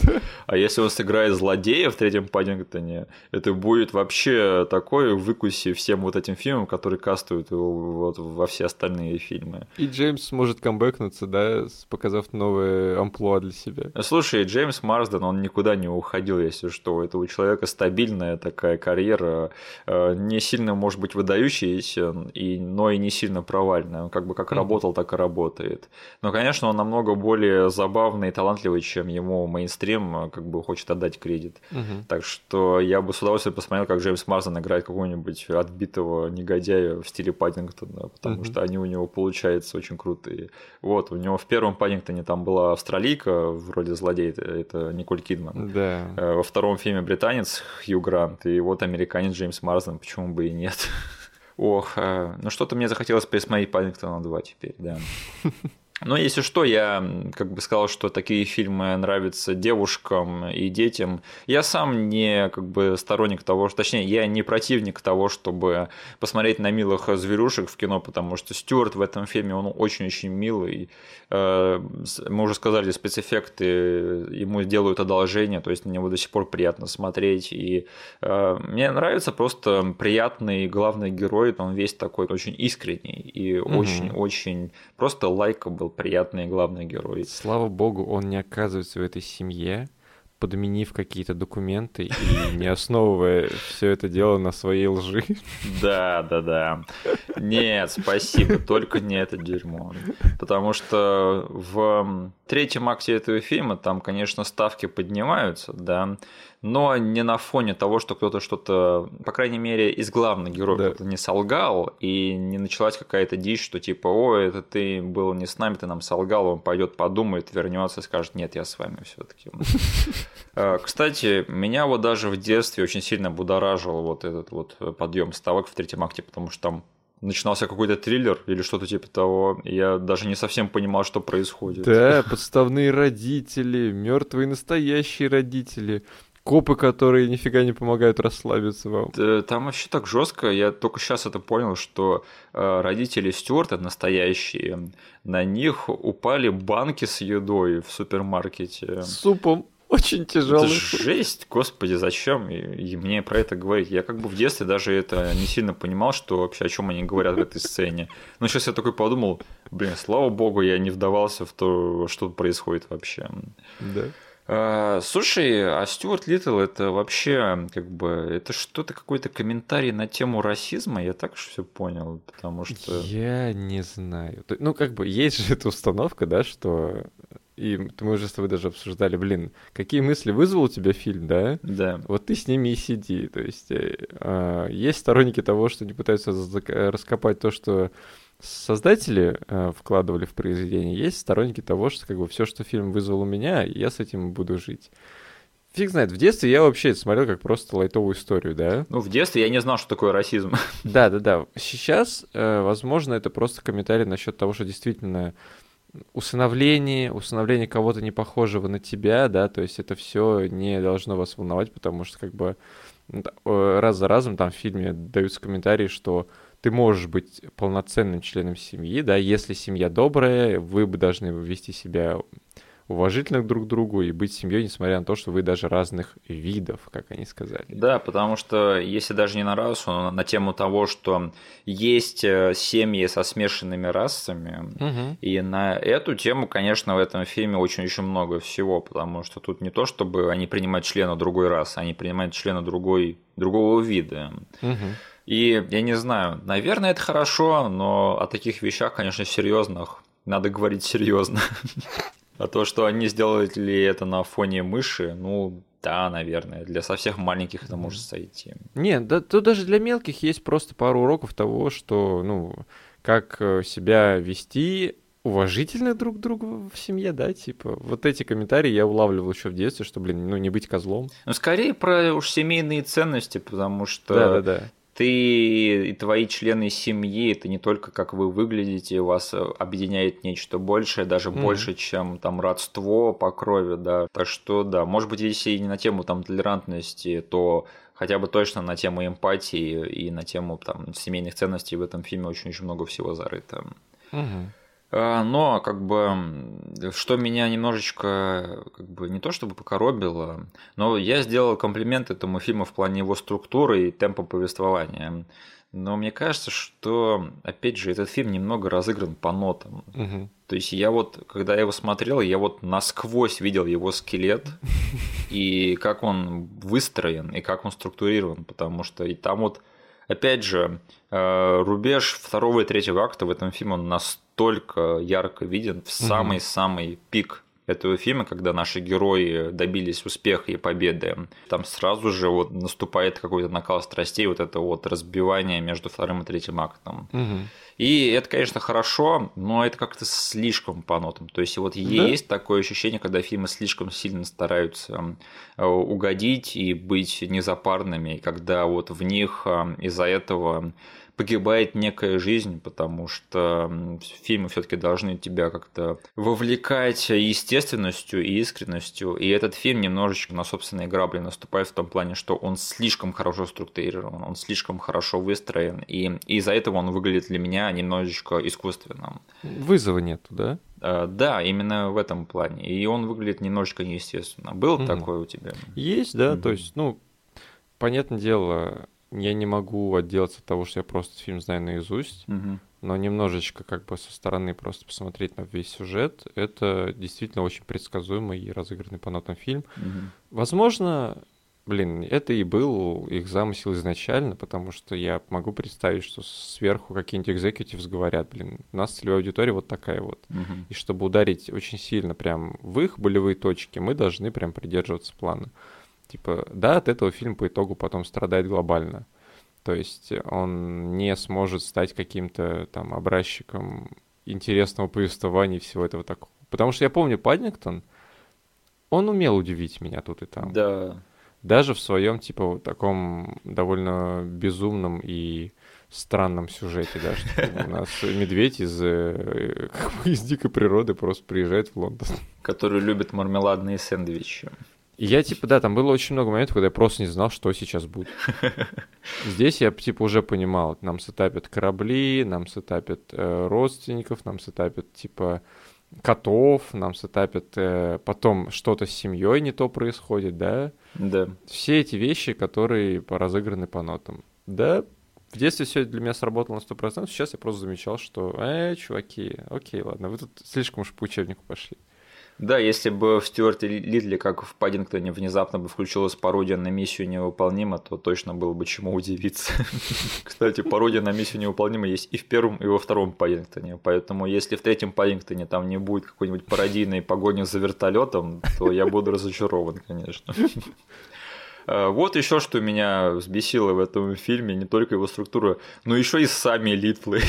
А если он сыграет злодея в третьем Паддингтоне, это будет вообще такой выкуси всем вот этим фильмам, которые кастуют его вот во все остальные фильмы. и Джеймс сможет камбэкнуться, да, с- показав новое амплуа для себя. Слушай, Джеймс Марсден, он никуда не уходил, если что. У этого человека стабильная такая карьера, э, не сильно, может быть, выдающаяся, и, но и не сильно провальная. Он как бы как Мгм. работал, так и работает. Но, конечно, он намного более забавный и талантливый, чем ему мейнстрим э, как бы хочет отдать кредит. Мгм. Так что я бы с удовольствием посмотрел, как Джеймс Марсден играет какого-нибудь отбитого негодяя в стиле Паддингтона, потому Мгм. что они у него получаются очень крутые. Вот, у него в первом Паддингтоне там была австралийка в роли злодея, это, это Николь Кидман. Да. Э, Во втором фильме британец Хью Грант, и вот американец Джеймс Марсден, почему бы и нет. Ох, э, ну что-то мне захотелось пересмотреть Паддингтона 2 теперь, да. Но если что, я как бы сказал, что такие фильмы нравятся девушкам и детям. Я сам не как бы сторонник того, что, точнее, я не противник того, чтобы посмотреть на милых зверушек в кино, потому что Стюарт в этом фильме, он очень-очень милый. Э, Мы уже сказали, спецэффекты ему делают одолжение, то есть на него до сих пор приятно смотреть. И э, мне нравится просто приятный главный герой, он весь такой очень искренний и очень-очень просто лайка был приятный главный герой. Слава богу, он не оказывается в этой семье, подменив какие-то документы и не основывая все это дело на своей лжи. Да, да, да. Нет, спасибо, только не это дерьмо. Потому что в третьем акте этого фильма там, конечно, ставки поднимаются, да, но не на фоне того, что кто-то что-то, по крайней мере, из главных героев Да. кто-то не солгал, и не началась какая-то дичь, что типа, ой, это ты был не с нами, ты нам солгал, он пойдет подумает, вернется и скажет, нет, я с вами все-таки. Кстати, меня вот даже в детстве очень сильно будоражил вот этот вот подъем ставок в третьем акте, потому что там начинался какой-то триллер или что-то типа того. Я даже не совсем понимал, что происходит. Да, подставные родители, мертвые настоящие родители, копы, которые нифига не помогают расслабиться вам. Там вообще так жестко. Я только сейчас это понял, что э, родители Стюарта настоящие, на них упали банки с едой в супермаркете. С супом. Очень Это тяжелый. жесть, господи, зачем? И, и мне про это говорить. Я как бы в детстве даже это не сильно понимал, что вообще о чем они говорят в этой сцене. Но сейчас я такой подумал, блин, слава богу, я не вдавался в то, что происходит вообще. Да. А, слушай, а Стюарт Литтл это вообще как бы это что-то какой-то комментарий на тему расизма, я так все понял, потому что Я не знаю. Ну, как бы, есть же эта установка, да, что... И мы уже с тобой даже обсуждали, блин, какие мысли вызвал у тебя фильм, да? да, Вот ты с ними и сиди. То есть э, а, есть сторонники того, что не пытаются э, раскопать то, что создатели э, вкладывали в произведение. Есть сторонники того, что как бы все, что фильм вызвал у меня, я с этим буду жить. Фиг знает, в детстве я вообще это смотрел как просто лайтовую историю, да? ну в детстве я не знал, что такое расизм. Да, да, да. Сейчас, э, возможно, это просто комментарий насчет того, что действительно усыновление, усыновление кого-то не похожего на тебя, да, то есть это все не должно вас волновать, потому что как бы раз за разом там в фильме даются комментарии, что ты можешь быть полноценным членом семьи, да, если семья добрая, вы бы должны вести себя уважительно друг к другу и быть семьей, несмотря на то, что вы даже разных видов, как они сказали. Да, потому что если даже не на расу, но на тему того, что есть э, семьи со смешанными расами, угу. и на эту тему, конечно, в этом фильме очень-очень много всего, потому что тут не то, чтобы они принимают члена другой расы, они принимают члена другой, другого вида. Угу. И я не знаю, наверное, это хорошо, но о таких вещах, конечно, серьезных надо говорить серьезно. А то, что они сделали это на фоне мыши, ну, да, наверное. Для совсем маленьких это может сойти. Нет, да, тут даже для мелких есть просто пару уроков того, что, ну, как э, себя вести уважительно друг к другу в семье, да, типа. Вот эти комментарии я улавливал еще в детстве, что, блин, ну не быть козлом. Ну, скорее про уж семейные ценности, потому что да, да, да ты и твои члены семьи, это не только как вы выглядите, вас объединяет нечто большее, даже mm-hmm. больше, чем там родство по крови, да. Так что, да, может быть, если и не на тему там толерантности, то хотя бы точно на тему эмпатии и на тему там семейных ценностей в этом фильме очень-очень много всего зарыто. Mm-hmm. А, но как бы что меня немножечко как бы не то чтобы покоробило, но я сделал комплимент этому фильму в плане его структуры и темпа повествования. Но мне кажется, что, опять же, этот фильм немного разыгран по нотам. Угу. То есть я вот, когда я его смотрел, я вот насквозь видел его скелет и как он выстроен, и как он структурирован, потому что и там вот, опять же, э, рубеж второго и третьего акта в этом фильме он настолько настолько ярко виден в самый-самый пик этого фильма, когда наши герои добились успеха и победы, там сразу же вот наступает какой-то накал страстей, вот это вот разбивание между вторым и третьим актом. Угу. И это, конечно, хорошо, но это как-то слишком по нотам. То есть вот да? есть такое ощущение, когда фильмы слишком сильно стараются э, угодить и быть незапарными, когда вот в них э, из-за этого погибает некая жизнь, потому что фильмы все-таки должны тебя как-то вовлекать естественностью и искренностью. И этот фильм немножечко на собственные грабли наступает в том плане, что он слишком хорошо структурирован, он слишком хорошо выстроен, и из-за этого он выглядит для меня немножечко искусственным. Вызова нету, да? А, да, именно в этом плане. И он выглядит немножечко неестественно. Был угу. такой у тебя? Есть, да. Угу. То есть, ну, понятное дело, я не могу отделаться от того, что я просто фильм знаю наизусть, угу. но немножечко как бы со стороны просто посмотреть на весь сюжет, это действительно очень предсказуемый и разыгранный по нотам фильм. Угу. Возможно, блин, это и был их замысел изначально, потому что я могу представить, что сверху какие-нибудь экзекутивс говорят, блин, у нас целевая аудитория вот такая вот. Угу. И чтобы ударить очень сильно прям в их болевые точки, мы должны прям придерживаться плана. Типа, да, от этого фильм по итогу потом страдает глобально. То есть он не сможет стать каким-то там образчиком интересного повествования и всего этого такого. Потому что я помню Паддингтон, он умел удивить меня тут и там. Да. Даже в своем, типа, вот таком довольно безумном и странном сюжете, да, что у нас медведь из, э, из дикой природы просто приезжает в Лондон. Который любит мармеладные сэндвичи. И я, типа, да, там было очень много моментов, когда я просто не знал, что сейчас будет. Здесь я, типа, уже понимал, нам сетапят корабли, нам сетапят э, родственников, нам сетапят, типа, котов, нам сетапят э, потом что-то с семьей не то происходит, да? Да. Все эти вещи, которые разыграны по нотам. Да, в детстве все для меня сработало на 100%, сейчас я просто замечал, что, э, чуваки, окей, ладно, вы тут слишком уж по учебнику пошли. Да, если бы в Стюарте Литли, как в Паддингтоне, внезапно бы включилась пародия на миссию невыполнима, то точно было бы чему удивиться. Кстати, пародия на миссию невыполнима есть и в первом, и во втором Паддингтоне. Поэтому если в третьем Паддингтоне там не будет какой-нибудь пародийной погони за вертолетом, то я буду разочарован, конечно. А, вот еще что меня взбесило в этом фильме, не только его структура, но еще и сами Литлы.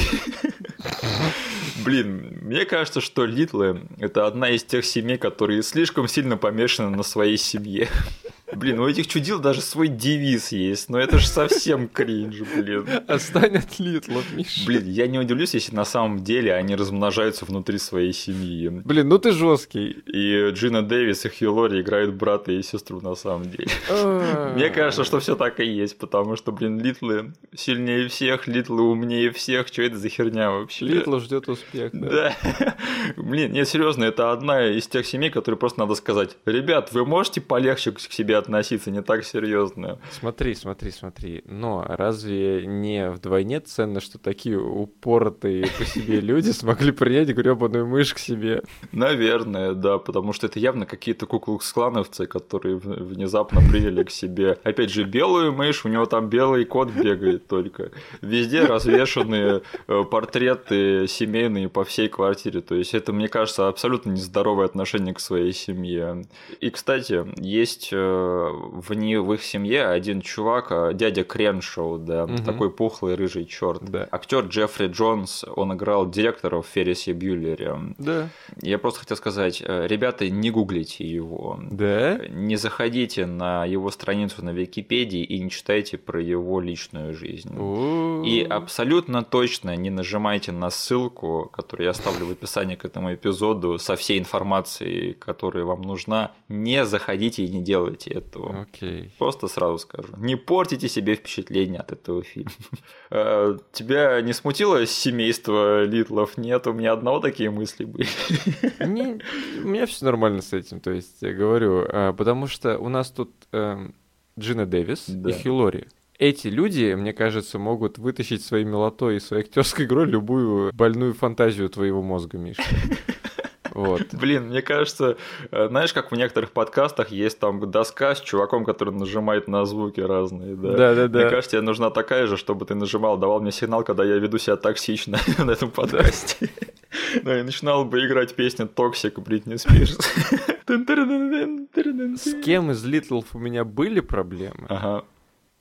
Блин, мне кажется, что Литлы – это одна из тех семей, которые слишком сильно помешаны на своей семье. Блин, у этих чудил даже свой девиз есть, но это же совсем кринж, блин. Отстань от Литлов, Миша. Блин, я не удивлюсь, если на самом деле они размножаются внутри своей семьи. Блин, ну ты жесткий. И Джина Дэвис и Хью Лори играют брата и сестру на самом деле. А. Мне кажется, что все так и есть, потому что, блин, Литлы сильнее всех, Литлы умнее всех. Что это за херня вообще? Литла ждет успех, да. Да. Блин, нет, серьезно, это одна из тех семей, которые просто надо сказать, ребят, вы можете полегче к себе относиться, не так серьезно. Смотри, смотри, смотри. Но разве не вдвойне ценно, что такие упоротые по себе люди смогли принять гребаную мышь к себе? Наверное, да, потому что это явно какие-то куклукс-клановцы, которые внезапно приняли к себе. Опять же, белую мышь, у него там белый кот бегает только. Везде развешаны э, портреты семейные по всей квартире. То есть это, мне кажется, абсолютно нездоровое отношение к своей семье. И, кстати, есть э, в, не, в их семье один чувак, э, дядя Креншоу, да, Мгм. такой пухлый рыжий черт. Да. Актер Джеффри Джонс, он играл директора в Феррисе Бьюлере. Да. Я просто хотел сказать, э, ребята, не гуглите его. Да? Не заходите на его страницу на Википедии и не читайте про его личную жизнь. У. И абсолютно точно не нажимайте на ссылку, которую я оставлю в описании к этому эпизоду, со всей информацией, которая вам нужна. Не заходите и не делайте этого. Окей. Просто сразу скажу. Не портите себе впечатление от этого фильма. Э, Тебя не смутило семейство Литлов? Нет, у меня одного такие мысли были. Не, у меня все нормально с этим, то есть я говорю, а, потому что у нас тут эм, Джина Дэвис Да. и Хью Лори. Эти люди, мне кажется, могут вытащить своей милотой и своей актерской игрой любую больную фантазию твоего мозга, Миша. Вот. Блин, мне кажется, э, знаешь, как в некоторых подкастах есть там доска с чуваком, который нажимает на звуки разные, да? Да-да-да. Мне кажется, тебе нужна такая же, чтобы ты нажимал, давал мне сигнал, когда я веду себя токсично на этом подкасте. Да, и начинал бы играть песню «Toxic» Бритни Спирс. С кем из Литлов у меня были проблемы? Ага.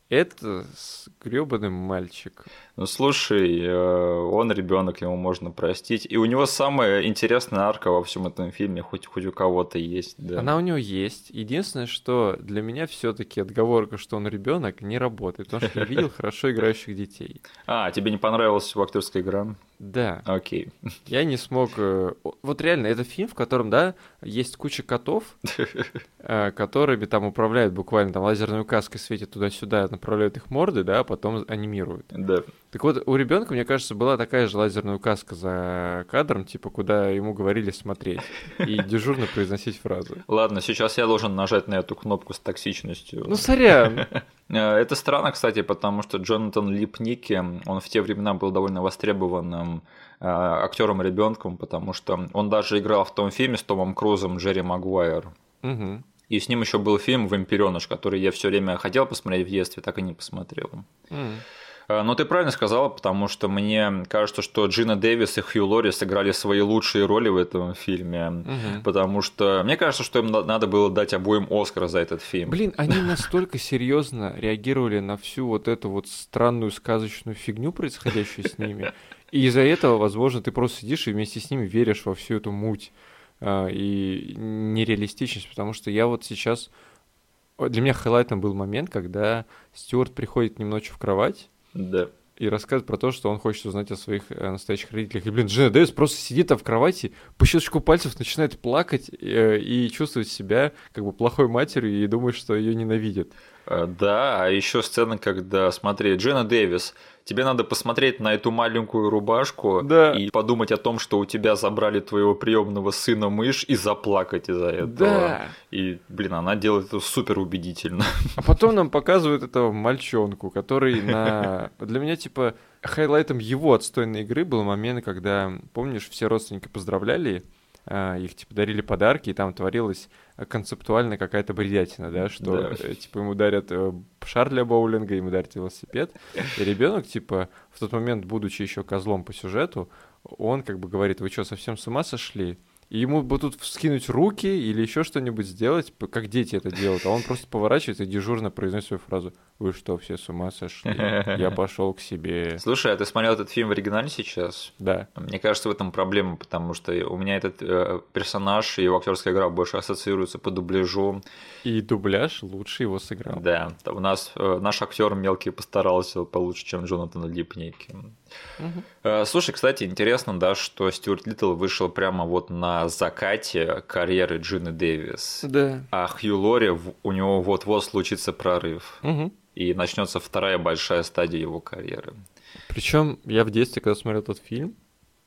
Это с гребаным мальчиком. Ну слушай, э, он ребенок, ему можно простить. И у него самая интересная арка во всем этом фильме, хоть, хоть у кого-то есть. Да. Она у него есть. Единственное, что для меня все-таки отговорка, что он ребенок, не работает, потому что я видел хорошо играющих детей. А, тебе не понравилась его актерская игра? Да, Окей. я не смог. э, Вот реально, это фильм, в котором, да, есть куча котов, э, которыми там управляют буквально там лазерной указкой светят туда-сюда, направляют их морды, да, а потом анимируют. Да. Так вот, у ребенка, мне кажется, была такая же лазерная указка за кадром, типа, куда ему говорили смотреть и дежурно произносить фразы. Ладно, сейчас я должен нажать на эту кнопку с токсичностью. Ну, сорян. Э, Это странно, кстати, потому что Джонатан Липники, он в те времена был довольно востребованным э, актером ребенком, потому что он даже играл в том фильме с Томом Крузом Джерри Магуайр. Мгм. И с ним еще был фильм «Вампиреныш», который я все время хотел посмотреть в детстве, так и не посмотрел. М. Э, Но ты правильно сказала, потому что мне кажется, что Джина Дэвис и Хью Лори сыграли свои лучшие роли в этом фильме. Мгм. Потому что мне кажется, что им на- надо было дать обоим Оскар за этот фильм. Блин, они настолько серьезно реагировали на всю вот эту вот странную сказочную фигню, происходящую с ними. И из-за этого, возможно, ты просто сидишь и вместе с ними веришь во всю эту муть а, и нереалистичность, потому что я вот сейчас... Для меня хайлайтом был момент, когда Стюарт приходит к ним ночью в кровать, Да. и рассказывает про то, что он хочет узнать о своих э, настоящих родителях. И, блин, Джина Дэвис просто сидит в кровати, по щелчку пальцев начинает плакать э, и чувствовать себя как бы плохой матерью и думает, что ее ненавидят. Э, Да, а еще сцена, когда, смотри, Джина Дэвис, тебе надо посмотреть на эту маленькую рубашку Да. и подумать о том, что у тебя забрали твоего приемного сына мышь и заплакать из-за этого. Да. И, блин, она делает это супер убедительно. А потом нам показывают этого мальчонку, который на... Для меня, типа, хайлайтом его отстойной игры был момент, когда, помнишь, все родственники поздравляли, их, типа, дарили подарки, и там творилась концептуально какая-то бредятина, да, что, Да. э, типа, ему дарят э, шар для боулинга, ему дарят велосипед, и ребенок, типа, в тот момент, будучи еще козлом по сюжету, он как бы говорит, вы что, совсем с ума сошли? И ему бы тут вскинуть руки или еще что-нибудь сделать, как дети это делают, а он просто поворачивается и дежурно произносит свою фразу «Вы что, все с ума сошли? Я пошел к себе». Слушай, а ты смотрел этот фильм в оригинале сейчас? Да. Мне кажется, в этом проблема, потому что у меня этот э, персонаж и его актерская игра больше ассоциируются по дубляжу. И дубляж лучше его сыграл. Да, у нас э, наш актер мелкий постарался получше, чем Джонатан Липники. Угу. Слушай, кстати, интересно, да, что Стюарт Литтл вышел прямо вот на закате карьеры Джины Дэвис. Да. А Хью Лори, у него вот-вот случится прорыв. Угу. И начнется вторая большая стадия его карьеры. Причем я в детстве, когда смотрел этот фильм,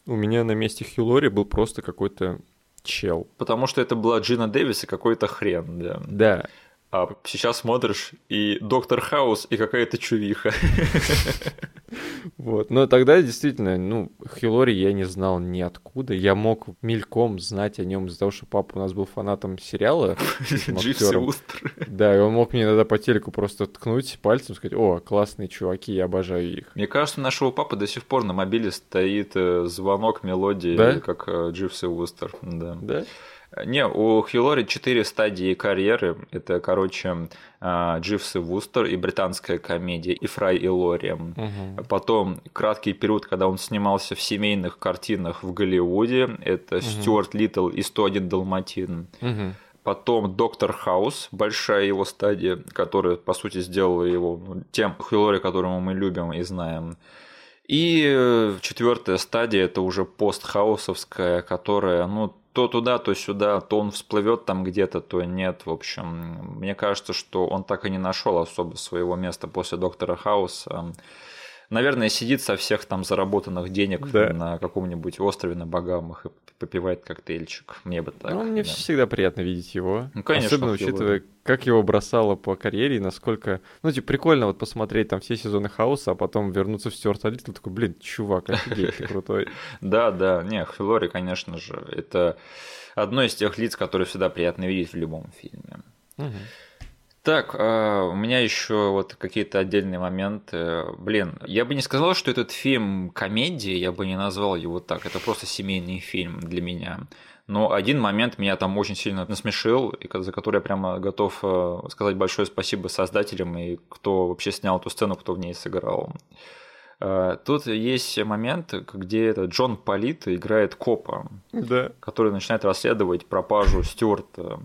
у меня на месте Хью Лори был просто какой-то чел. Потому что это была Джина Дэвис и какой-то хрен, да. Да. А сейчас смотришь, и Доктор Хаус, и какая-то чувиха. Вот. Но тогда действительно, ну, Хилори я не знал ниоткуда. Я мог мельком знать о нем из-за того, что папа у нас был фанатом сериала. Дживси Устер. Да, и он мог мне иногда по телеку просто ткнуть пальцем, сказать, о, классные чуваки, я обожаю их. Мне кажется, у нашего папы до сих пор на мобиле стоит э, звонок мелодии, да? как э, Дживси Устер. Да. Да? Не, у Хилори четыре стадии карьеры. Это, короче, а, Дживс и Вустер и британская комедия, и Фрай и Лори. Угу. Потом краткий период, когда он снимался в семейных картинах в Голливуде. Это угу. Стюарт Литтл и 101 Далматин. Угу. Потом Доктор Хаус, большая его стадия, которая, по сути, сделала его ну, тем Хилори, которого мы любим и знаем. И э, четвертая стадия это уже постхаусовская, которая, ну, то туда, то сюда, то он всплывет там где-то, то нет. В общем, мне кажется, что он так и не нашел особо своего места после доктора Хауса наверное, сидит со всех там заработанных денег да. на каком-нибудь острове на Багамах и попивает коктейльчик. Мне бы так. Ну, мне да. всегда приятно видеть его. Ну, конечно. Особенно учитывая, как его бросало по карьере и насколько... Ну, типа, прикольно вот посмотреть там все сезоны Хауса, а потом вернуться в Стюарта Литл, такой, блин, чувак, офигеть, ты крутой. Да, да, не, Хилори, конечно же, это одно из тех лиц, которые всегда приятно видеть в любом фильме. Так, а, у меня еще вот какие-то отдельные моменты. Блин, я бы не сказал, что этот фильм комедия, я бы не назвал его так. Это просто семейный фильм для меня. Но один момент меня там очень сильно насмешил, и за который я прямо готов э, сказать большое спасибо создателям и кто вообще снял эту сцену, кто в ней сыграл. Э, тут есть момент, где этот Джон Полит играет копа, да. который начинает расследовать пропажу Стюарта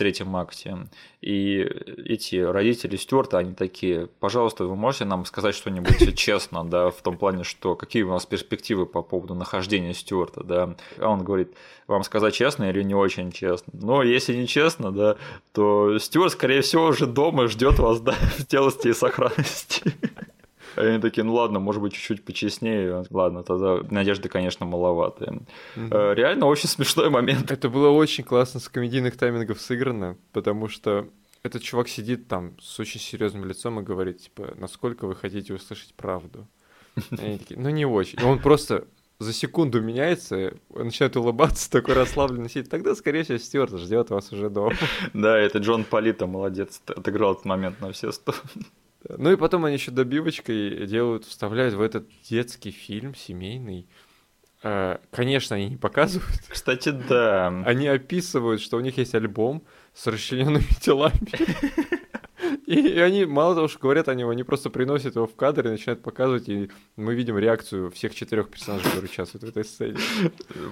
третьем акте. И эти родители Стюарта, они такие, пожалуйста, вы можете нам сказать что-нибудь честно, да, в том плане, что какие у нас перспективы по поводу нахождения Стюарта, да. А он говорит, вам сказать честно или не очень честно. Но если не честно, да, то Стюарт, скорее всего, уже дома ждет вас, да, в целости и сохранности. Они такие, ну ладно, может быть, чуть-чуть почестнее. Ладно, тогда надежды, конечно, маловатые. Mm-hmm. Реально очень смешной момент. Это было очень классно с комедийных таймингов сыграно, потому что этот чувак сидит там с очень серьезным лицом и говорит, типа, насколько вы хотите услышать правду. Они такие, ну не очень. Он просто за секунду меняется, начинает улыбаться, такой расслабленный сидит. Тогда, скорее всего, Стюарт ждет вас уже дома. Да, это Джон Полита молодец, отыграл этот момент на все сто. Ну и потом они еще добивочкой делают, вставляют в этот детский фильм семейный. А, конечно, они не показывают. Кстати, да. Они описывают, что у них есть альбом с расчлененными телами. И они, мало того, что говорят о нем, они просто приносят его в кадр и начинают показывать, и мы видим реакцию всех четырех персонажей, которые участвуют в этой сцене.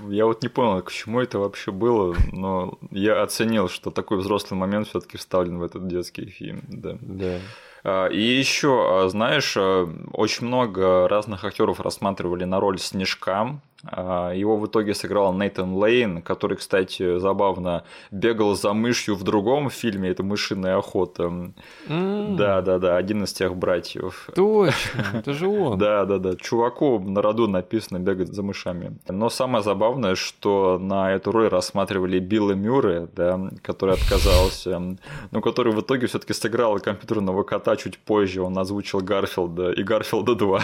Я вот не понял, к чему это вообще было, но я оценил, что такой взрослый момент все-таки вставлен в этот детский фильм. Да. Да. А, и еще, а, знаешь, а, очень много разных актеров рассматривали на роль Снежка. Его в итоге сыграл Нейтан Лейн, который, кстати, забавно бегал за мышью в другом фильме, это «Мышиная охота». Mm. Да, да, да, один из тех братьев. Точно, это же он. Да, да, да. Чуваку на роду написано бегать за мышами. Но самое забавное, что на эту роль рассматривали Билла Мюррея, да, который отказался, но который в итоге все-таки сыграл компьютерного кота чуть позже. Он озвучил Гарфилда и Гарфилда 2.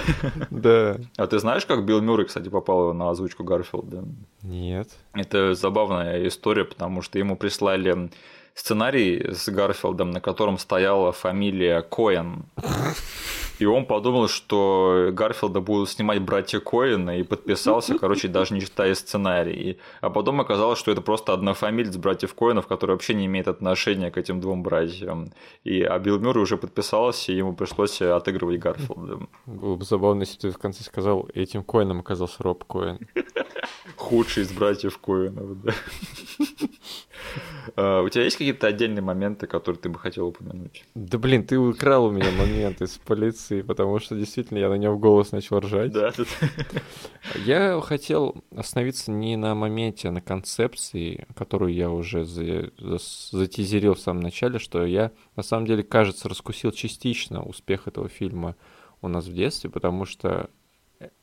Да. А ты знаешь, как Билл Мюррей, кстати, попал на озвучку Гарфилда? Нет. Это забавная история, потому что ему прислали сценарий с Гарфилдом, на котором стояла фамилия Коэн. И он подумал, что Гарфилда будут снимать братья Коина, и подписался, короче, даже не читая сценарий. А потом оказалось, что это просто однофамилец братьев Коинов, который вообще не имеет отношения к этим двум братьям. И а Билл Мюррей уже подписался, и ему пришлось отыгрывать Гарфилда. Было бы забавно, если ты в конце сказал, этим Коином оказался Роб Коин. Худший из братьев Коинов, да. А, у тебя есть какие-то отдельные моменты, которые ты бы хотел упомянуть? Да блин, ты украл у меня моменты с полиции, потому что действительно я на него в голос начал ржать. Да. Я хотел остановиться не на моменте, а на концепции, которую я уже за, за, затизерил в самом начале, что я на самом деле, кажется, раскусил частично успех этого фильма у нас в детстве, потому что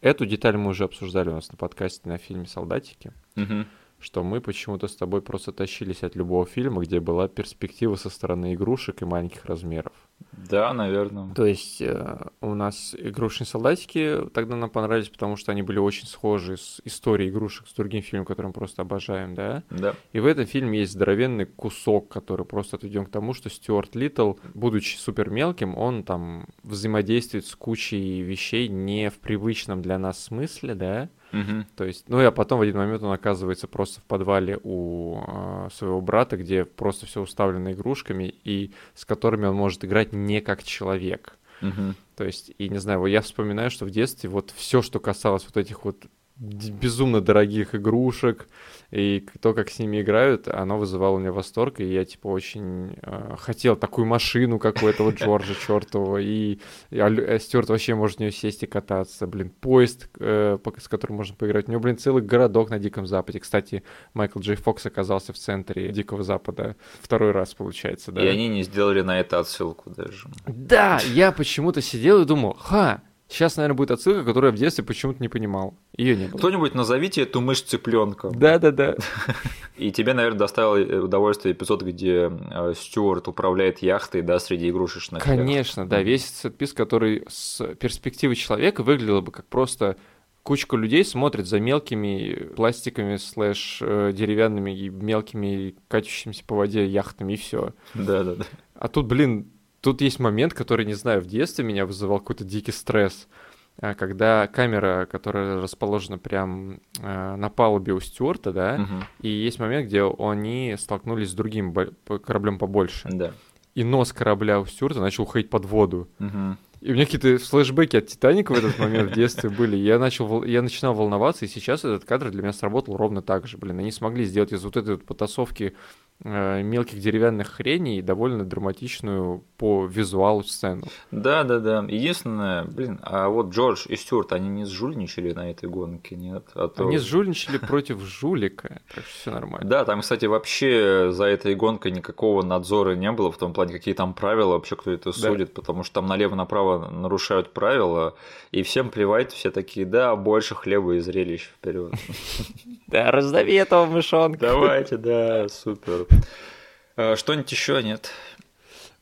эту деталь мы уже обсуждали у нас на подкасте на фильме «Солдатики». Угу что мы почему-то с тобой просто тащились от любого фильма, где была перспектива со стороны игрушек и маленьких размеров. Да, наверное. То есть э, у нас игрушечные солдатики тогда нам понравились, потому что они были очень схожи с историей игрушек, с другим фильмом, который мы просто обожаем, да? Да. И в этом фильме есть здоровенный кусок, который просто отведен к тому, что Стюарт Литтл, будучи супер мелким, он там взаимодействует с кучей вещей не в привычном для нас смысле, да? Угу. То есть, ну и а потом в один момент он оказывается просто в подвале у э, своего брата, где просто все уставлено игрушками, и с которыми он может играть не как человек. Угу. То есть, и не знаю, я вспоминаю, что в детстве вот все, что касалось вот этих вот безумно дорогих игрушек, и то, как с ними играют, оно вызывало у меня восторг, и я, типа, очень э, хотел такую машину, как у этого Джорджа чертового, и, и э, Стюарт вообще может в нее сесть и кататься, блин, поезд, э, с которым можно поиграть. У него, блин, целый городок на Диком Западе. Кстати, Майкл Джей Фокс оказался в центре Дикого Запада второй раз, получается, да. И они не сделали на это отсылку даже. Да, я почему-то сидел и думал, ха, Сейчас, наверное, будет отсылка, которую я в детстве почему-то не понимал. Ее не было. Кто-нибудь назовите эту мышь цыпленком. Да-да-да. И тебе, наверное, доставил удовольствие эпизод, где э, Стюарт управляет яхтой, да, среди игрушечных. Конечно, да. Весь сетпис, который с перспективы человека выглядел бы как просто кучка людей смотрит за мелкими пластиками слэш э, деревянными и мелкими катящимися по воде яхтами и все. Да, да, да. А тут, блин, Тут есть момент, который, не знаю, в детстве меня вызывал какой-то дикий стресс, когда камера, которая расположена прям э, на палубе у Стюарта, да, угу. и есть момент, где они столкнулись с другим кораблем побольше. Да. И нос корабля у Стюарта начал уходить под воду. Угу. И у меня какие-то флешбеки от Титаника в этот момент в детстве были. Я, начал, я начинал волноваться, и сейчас этот кадр для меня сработал ровно так же. Блин, они смогли сделать из вот этой вот потасовки мелких деревянных хреней довольно драматичную по визуалу сцену. Да, да, да. Единственное, блин, а вот Джордж и Стюарт, они не сжульничали на этой гонке, нет? А то... Они сжульничали против жулика, так что все нормально. Да, там, кстати, вообще за этой гонкой никакого надзора не было, в том плане, какие там правила, вообще кто это судит, потому что там налево-направо нарушают правила, и всем плевать, все такие, да, больше хлеба и зрелищ вперед. Да, раздави этого мышонка. Давайте, да, супер. А, что-нибудь еще нет?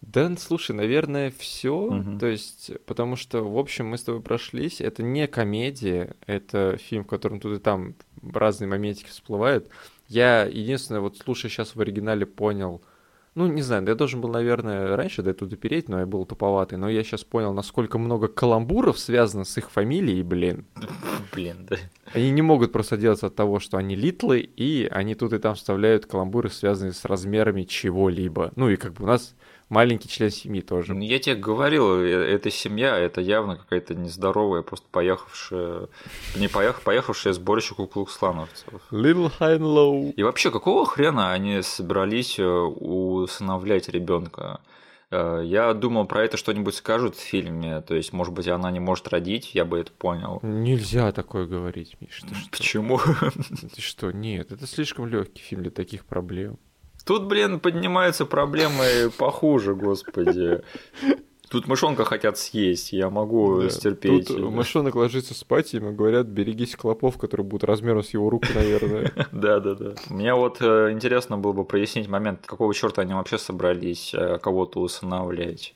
Да, слушай, наверное, все. Угу. То есть, потому что, в общем, мы с тобой прошлись. Это не комедия, это фильм, в котором тут и там разные моментики всплывают. Я единственное, вот слушая сейчас в оригинале, понял, ну, не знаю, я должен был, наверное, раньше до этого допереть, но я был туповатый. Но я сейчас понял, насколько много каламбуров связано с их фамилией, блин. Блин, да. Они не могут просто делаться от того, что они литлы, и они тут и там вставляют каламбуры, связанные с размерами чего-либо. Ну и как бы у нас маленький член семьи тоже. Ну, я тебе говорил, э, эта семья, это явно какая-то нездоровая, просто поехавшая, не поехав, поехавшая сборище куклукслановцев. Little high and low. И вообще, какого хрена они собрались э, усыновлять ребенка? Э, я думал, про это что-нибудь скажут в фильме, то есть, может быть, она не может родить, я бы это понял. Нельзя такое говорить, Миш. Ты что? Почему? Ты что? Нет, это слишком легкий фильм для таких проблем. Тут, блин, поднимаются проблемы похуже, господи. Тут мышонка хотят съесть, я могу да. стерпеть. Тут мышонок ложится спать, ему говорят, берегись клопов, которые будут размером с его руку, наверное. Да, да, да. Мне вот э, интересно было бы прояснить момент, какого черта они вообще собрались э, кого-то усыновлять.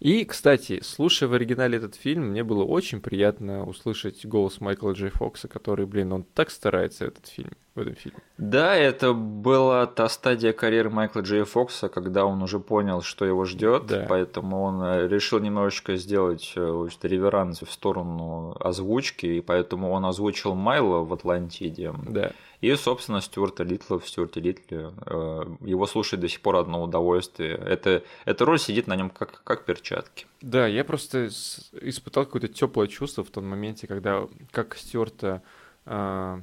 И, кстати, слушая в оригинале этот фильм, мне было очень приятно услышать голос Майкла Джей Фокса, который, блин, он так старается в этот фильм. в этом фильме. Да, это была та стадия карьеры Майкла Джей Фокса, когда он уже понял, что его ждет, Да. поэтому он э, решил немножечко сделать э, реверанс в сторону озвучки, и поэтому он озвучил Майла в Атлантиде. Да. И, собственно, Стюарта Литла в Стюарте Литле. э, Его слушать до сих пор одно удовольствие. Это, эта роль сидит на нем как, как перчатки. Да, я просто испытал какое-то теплое чувство в том моменте, когда как Стюарта а,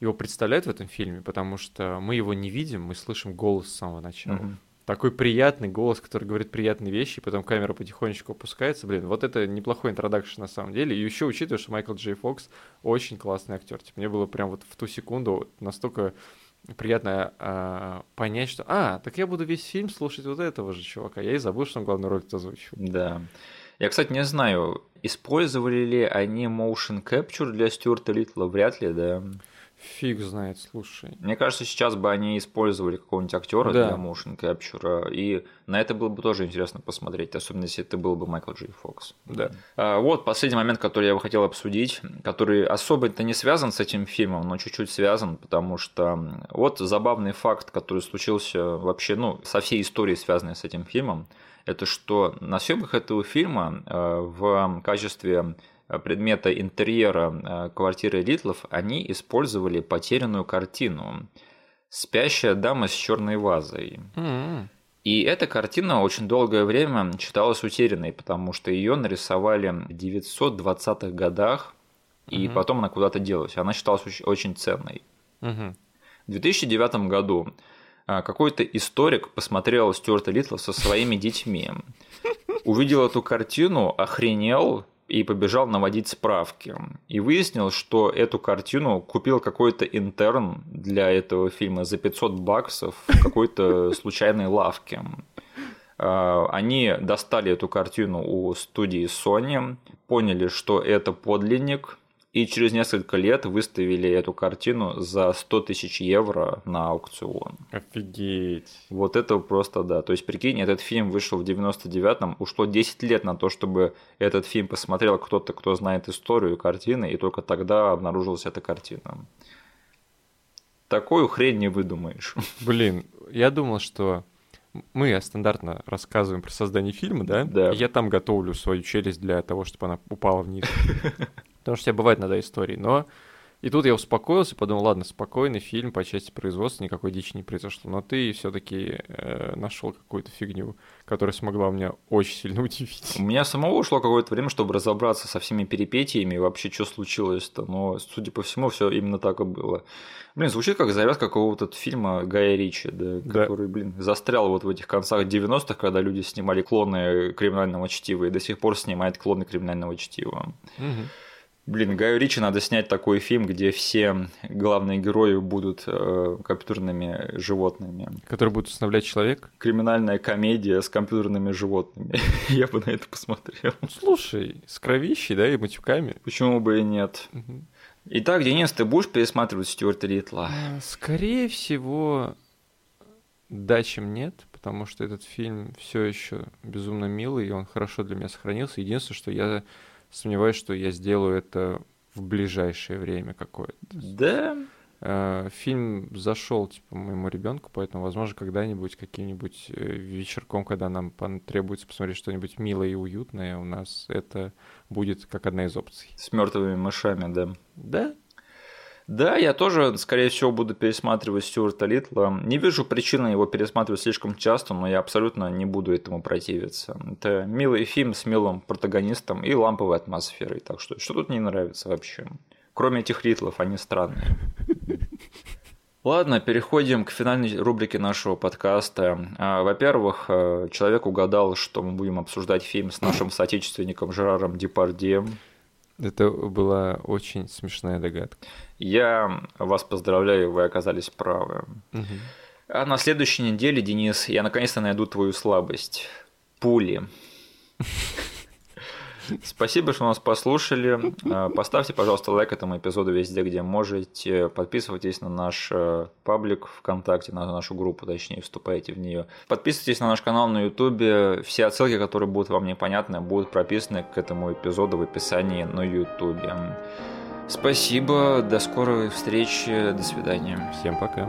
его представляют в этом фильме, потому что мы его не видим, мы слышим голос с самого начала. Мгм. Такой приятный голос, который говорит приятные вещи, и потом камера потихонечку опускается. Блин, вот это неплохой интродакшн на самом деле. И еще учитывая, что Майкл Джей Фокс очень классный актер. Типа, мне было прям вот в ту секунду настолько приятно а, понять, что «А, так я буду весь фильм слушать вот этого же чувака». Я и забыл, что он главную роль озвучивает. Да. Я, кстати, не знаю, использовали ли они motion capture для Стюарта Литла? Вряд ли, да. Фиг знает, слушай. Мне кажется, сейчас бы они использовали какого-нибудь актера Да. для motion capture, и на это было бы тоже интересно посмотреть, особенно если это был бы Майкл Джей Фокс. Да. А, Вот последний момент, который я бы хотел обсудить, который особо-то не связан с этим фильмом, но чуть-чуть связан, потому что вот забавный факт, который случился вообще, ну, со всей историей, связанной с этим фильмом, это что на съемках этого фильма э, в качестве предмета интерьера э, квартиры Литлов они использовали потерянную картину «Спящая дама с черной вазой». М-м. И эта картина очень долгое время считалась утерянной, потому что ее нарисовали в 920-х годах, и Мгм. потом она куда-то делась. Она считалась оч- очень ценной. Мгм. В 2009 году а, какой-то историк посмотрел Стюарта Литла со своими детьми, увидел эту картину, охренел и побежал наводить справки. И выяснил, что эту картину купил какой-то интерн для этого фильма за 500 баксов в какой-то случайной лавке. А, Они достали эту картину у студии Sony, поняли, что это подлинник, и через несколько лет выставили эту картину за 100 тысяч евро на аукцион. Офигеть. Вот это просто да. То есть, прикинь, этот фильм вышел в 99-м, ушло 10 лет на то, чтобы этот фильм посмотрел кто-то, кто знает историю картины, и только тогда обнаружилась эта картина. Такую хрень не выдумаешь. Блин, я думал, что мы стандартно рассказываем про создание фильма, да? Да. И я там готовлю свою челюсть для того, чтобы она упала вниз. Потому что у тебя бывает иногда истории. Но и тут я успокоился, подумал, ладно, спокойный фильм по части производства, никакой дичи не произошло. Но ты все-таки нашел какую-то фигню, которая смогла меня очень сильно удивить. У меня самого ушло какое-то время, чтобы разобраться со всеми перипетиями и вообще, что случилось-то. Но, судя по всему, все именно так и было. Блин, звучит как завязка какого-то фильма Гая Ричи, да, Да. который, блин, застрял вот в этих концах 90-х, когда люди снимали клоны криминального чтива и до сих пор снимает клоны криминального чтива. Мгм. Блин, Гаю Ричи надо снять такой фильм, где все главные герои будут э, компьютерными животными. Который будет устанавливать человек. Криминальная комедия с компьютерными животными. Я бы на это посмотрел. Ну, слушай, с кровищей, да, и матюками. Почему бы и нет? Итак, Денис, ты будешь пересматривать Стюарта Литла? А, Скорее всего, да, чем нет, потому что этот фильм все еще безумно милый, и он хорошо для меня сохранился. Единственное, что я сомневаюсь, что я сделаю это в ближайшее время какое-то. Да. Э, Фильм зашел типа моему ребенку, поэтому, возможно, когда-нибудь каким-нибудь э, вечерком, когда нам потребуется посмотреть что-нибудь милое и уютное, у нас это будет как одна из опций. С мертвыми мышами, да. Да? Да, я тоже, скорее всего, буду пересматривать Стюарта Литла. Не вижу причины его пересматривать слишком часто, но я абсолютно не буду этому противиться. Это милый фильм с милым протагонистом и ламповой атмосферой. Так что, что тут не нравится вообще? Кроме этих Литлов, они странные. Ладно, переходим к финальной рубрике нашего подкаста. А, Во-первых, э, человек угадал, что мы будем обсуждать фильм с нашим соотечественником Жераром Депардье. Это была очень смешная догадка. Я вас поздравляю, вы оказались правы. Мгм. А на следующей неделе, Денис, я наконец-то найду твою слабость. Пули. Спасибо, что нас послушали. А, Поставьте, пожалуйста, лайк этому эпизоду везде, где можете. Подписывайтесь на наш э, паблик ВКонтакте, на нашу группу, точнее, вступайте в нее. Подписывайтесь на наш канал на Ютубе. Все отсылки, которые будут вам непонятны, будут прописаны к этому эпизоду в описании на Ютубе. Спасибо, до скорой встречи, до свидания. Всем пока.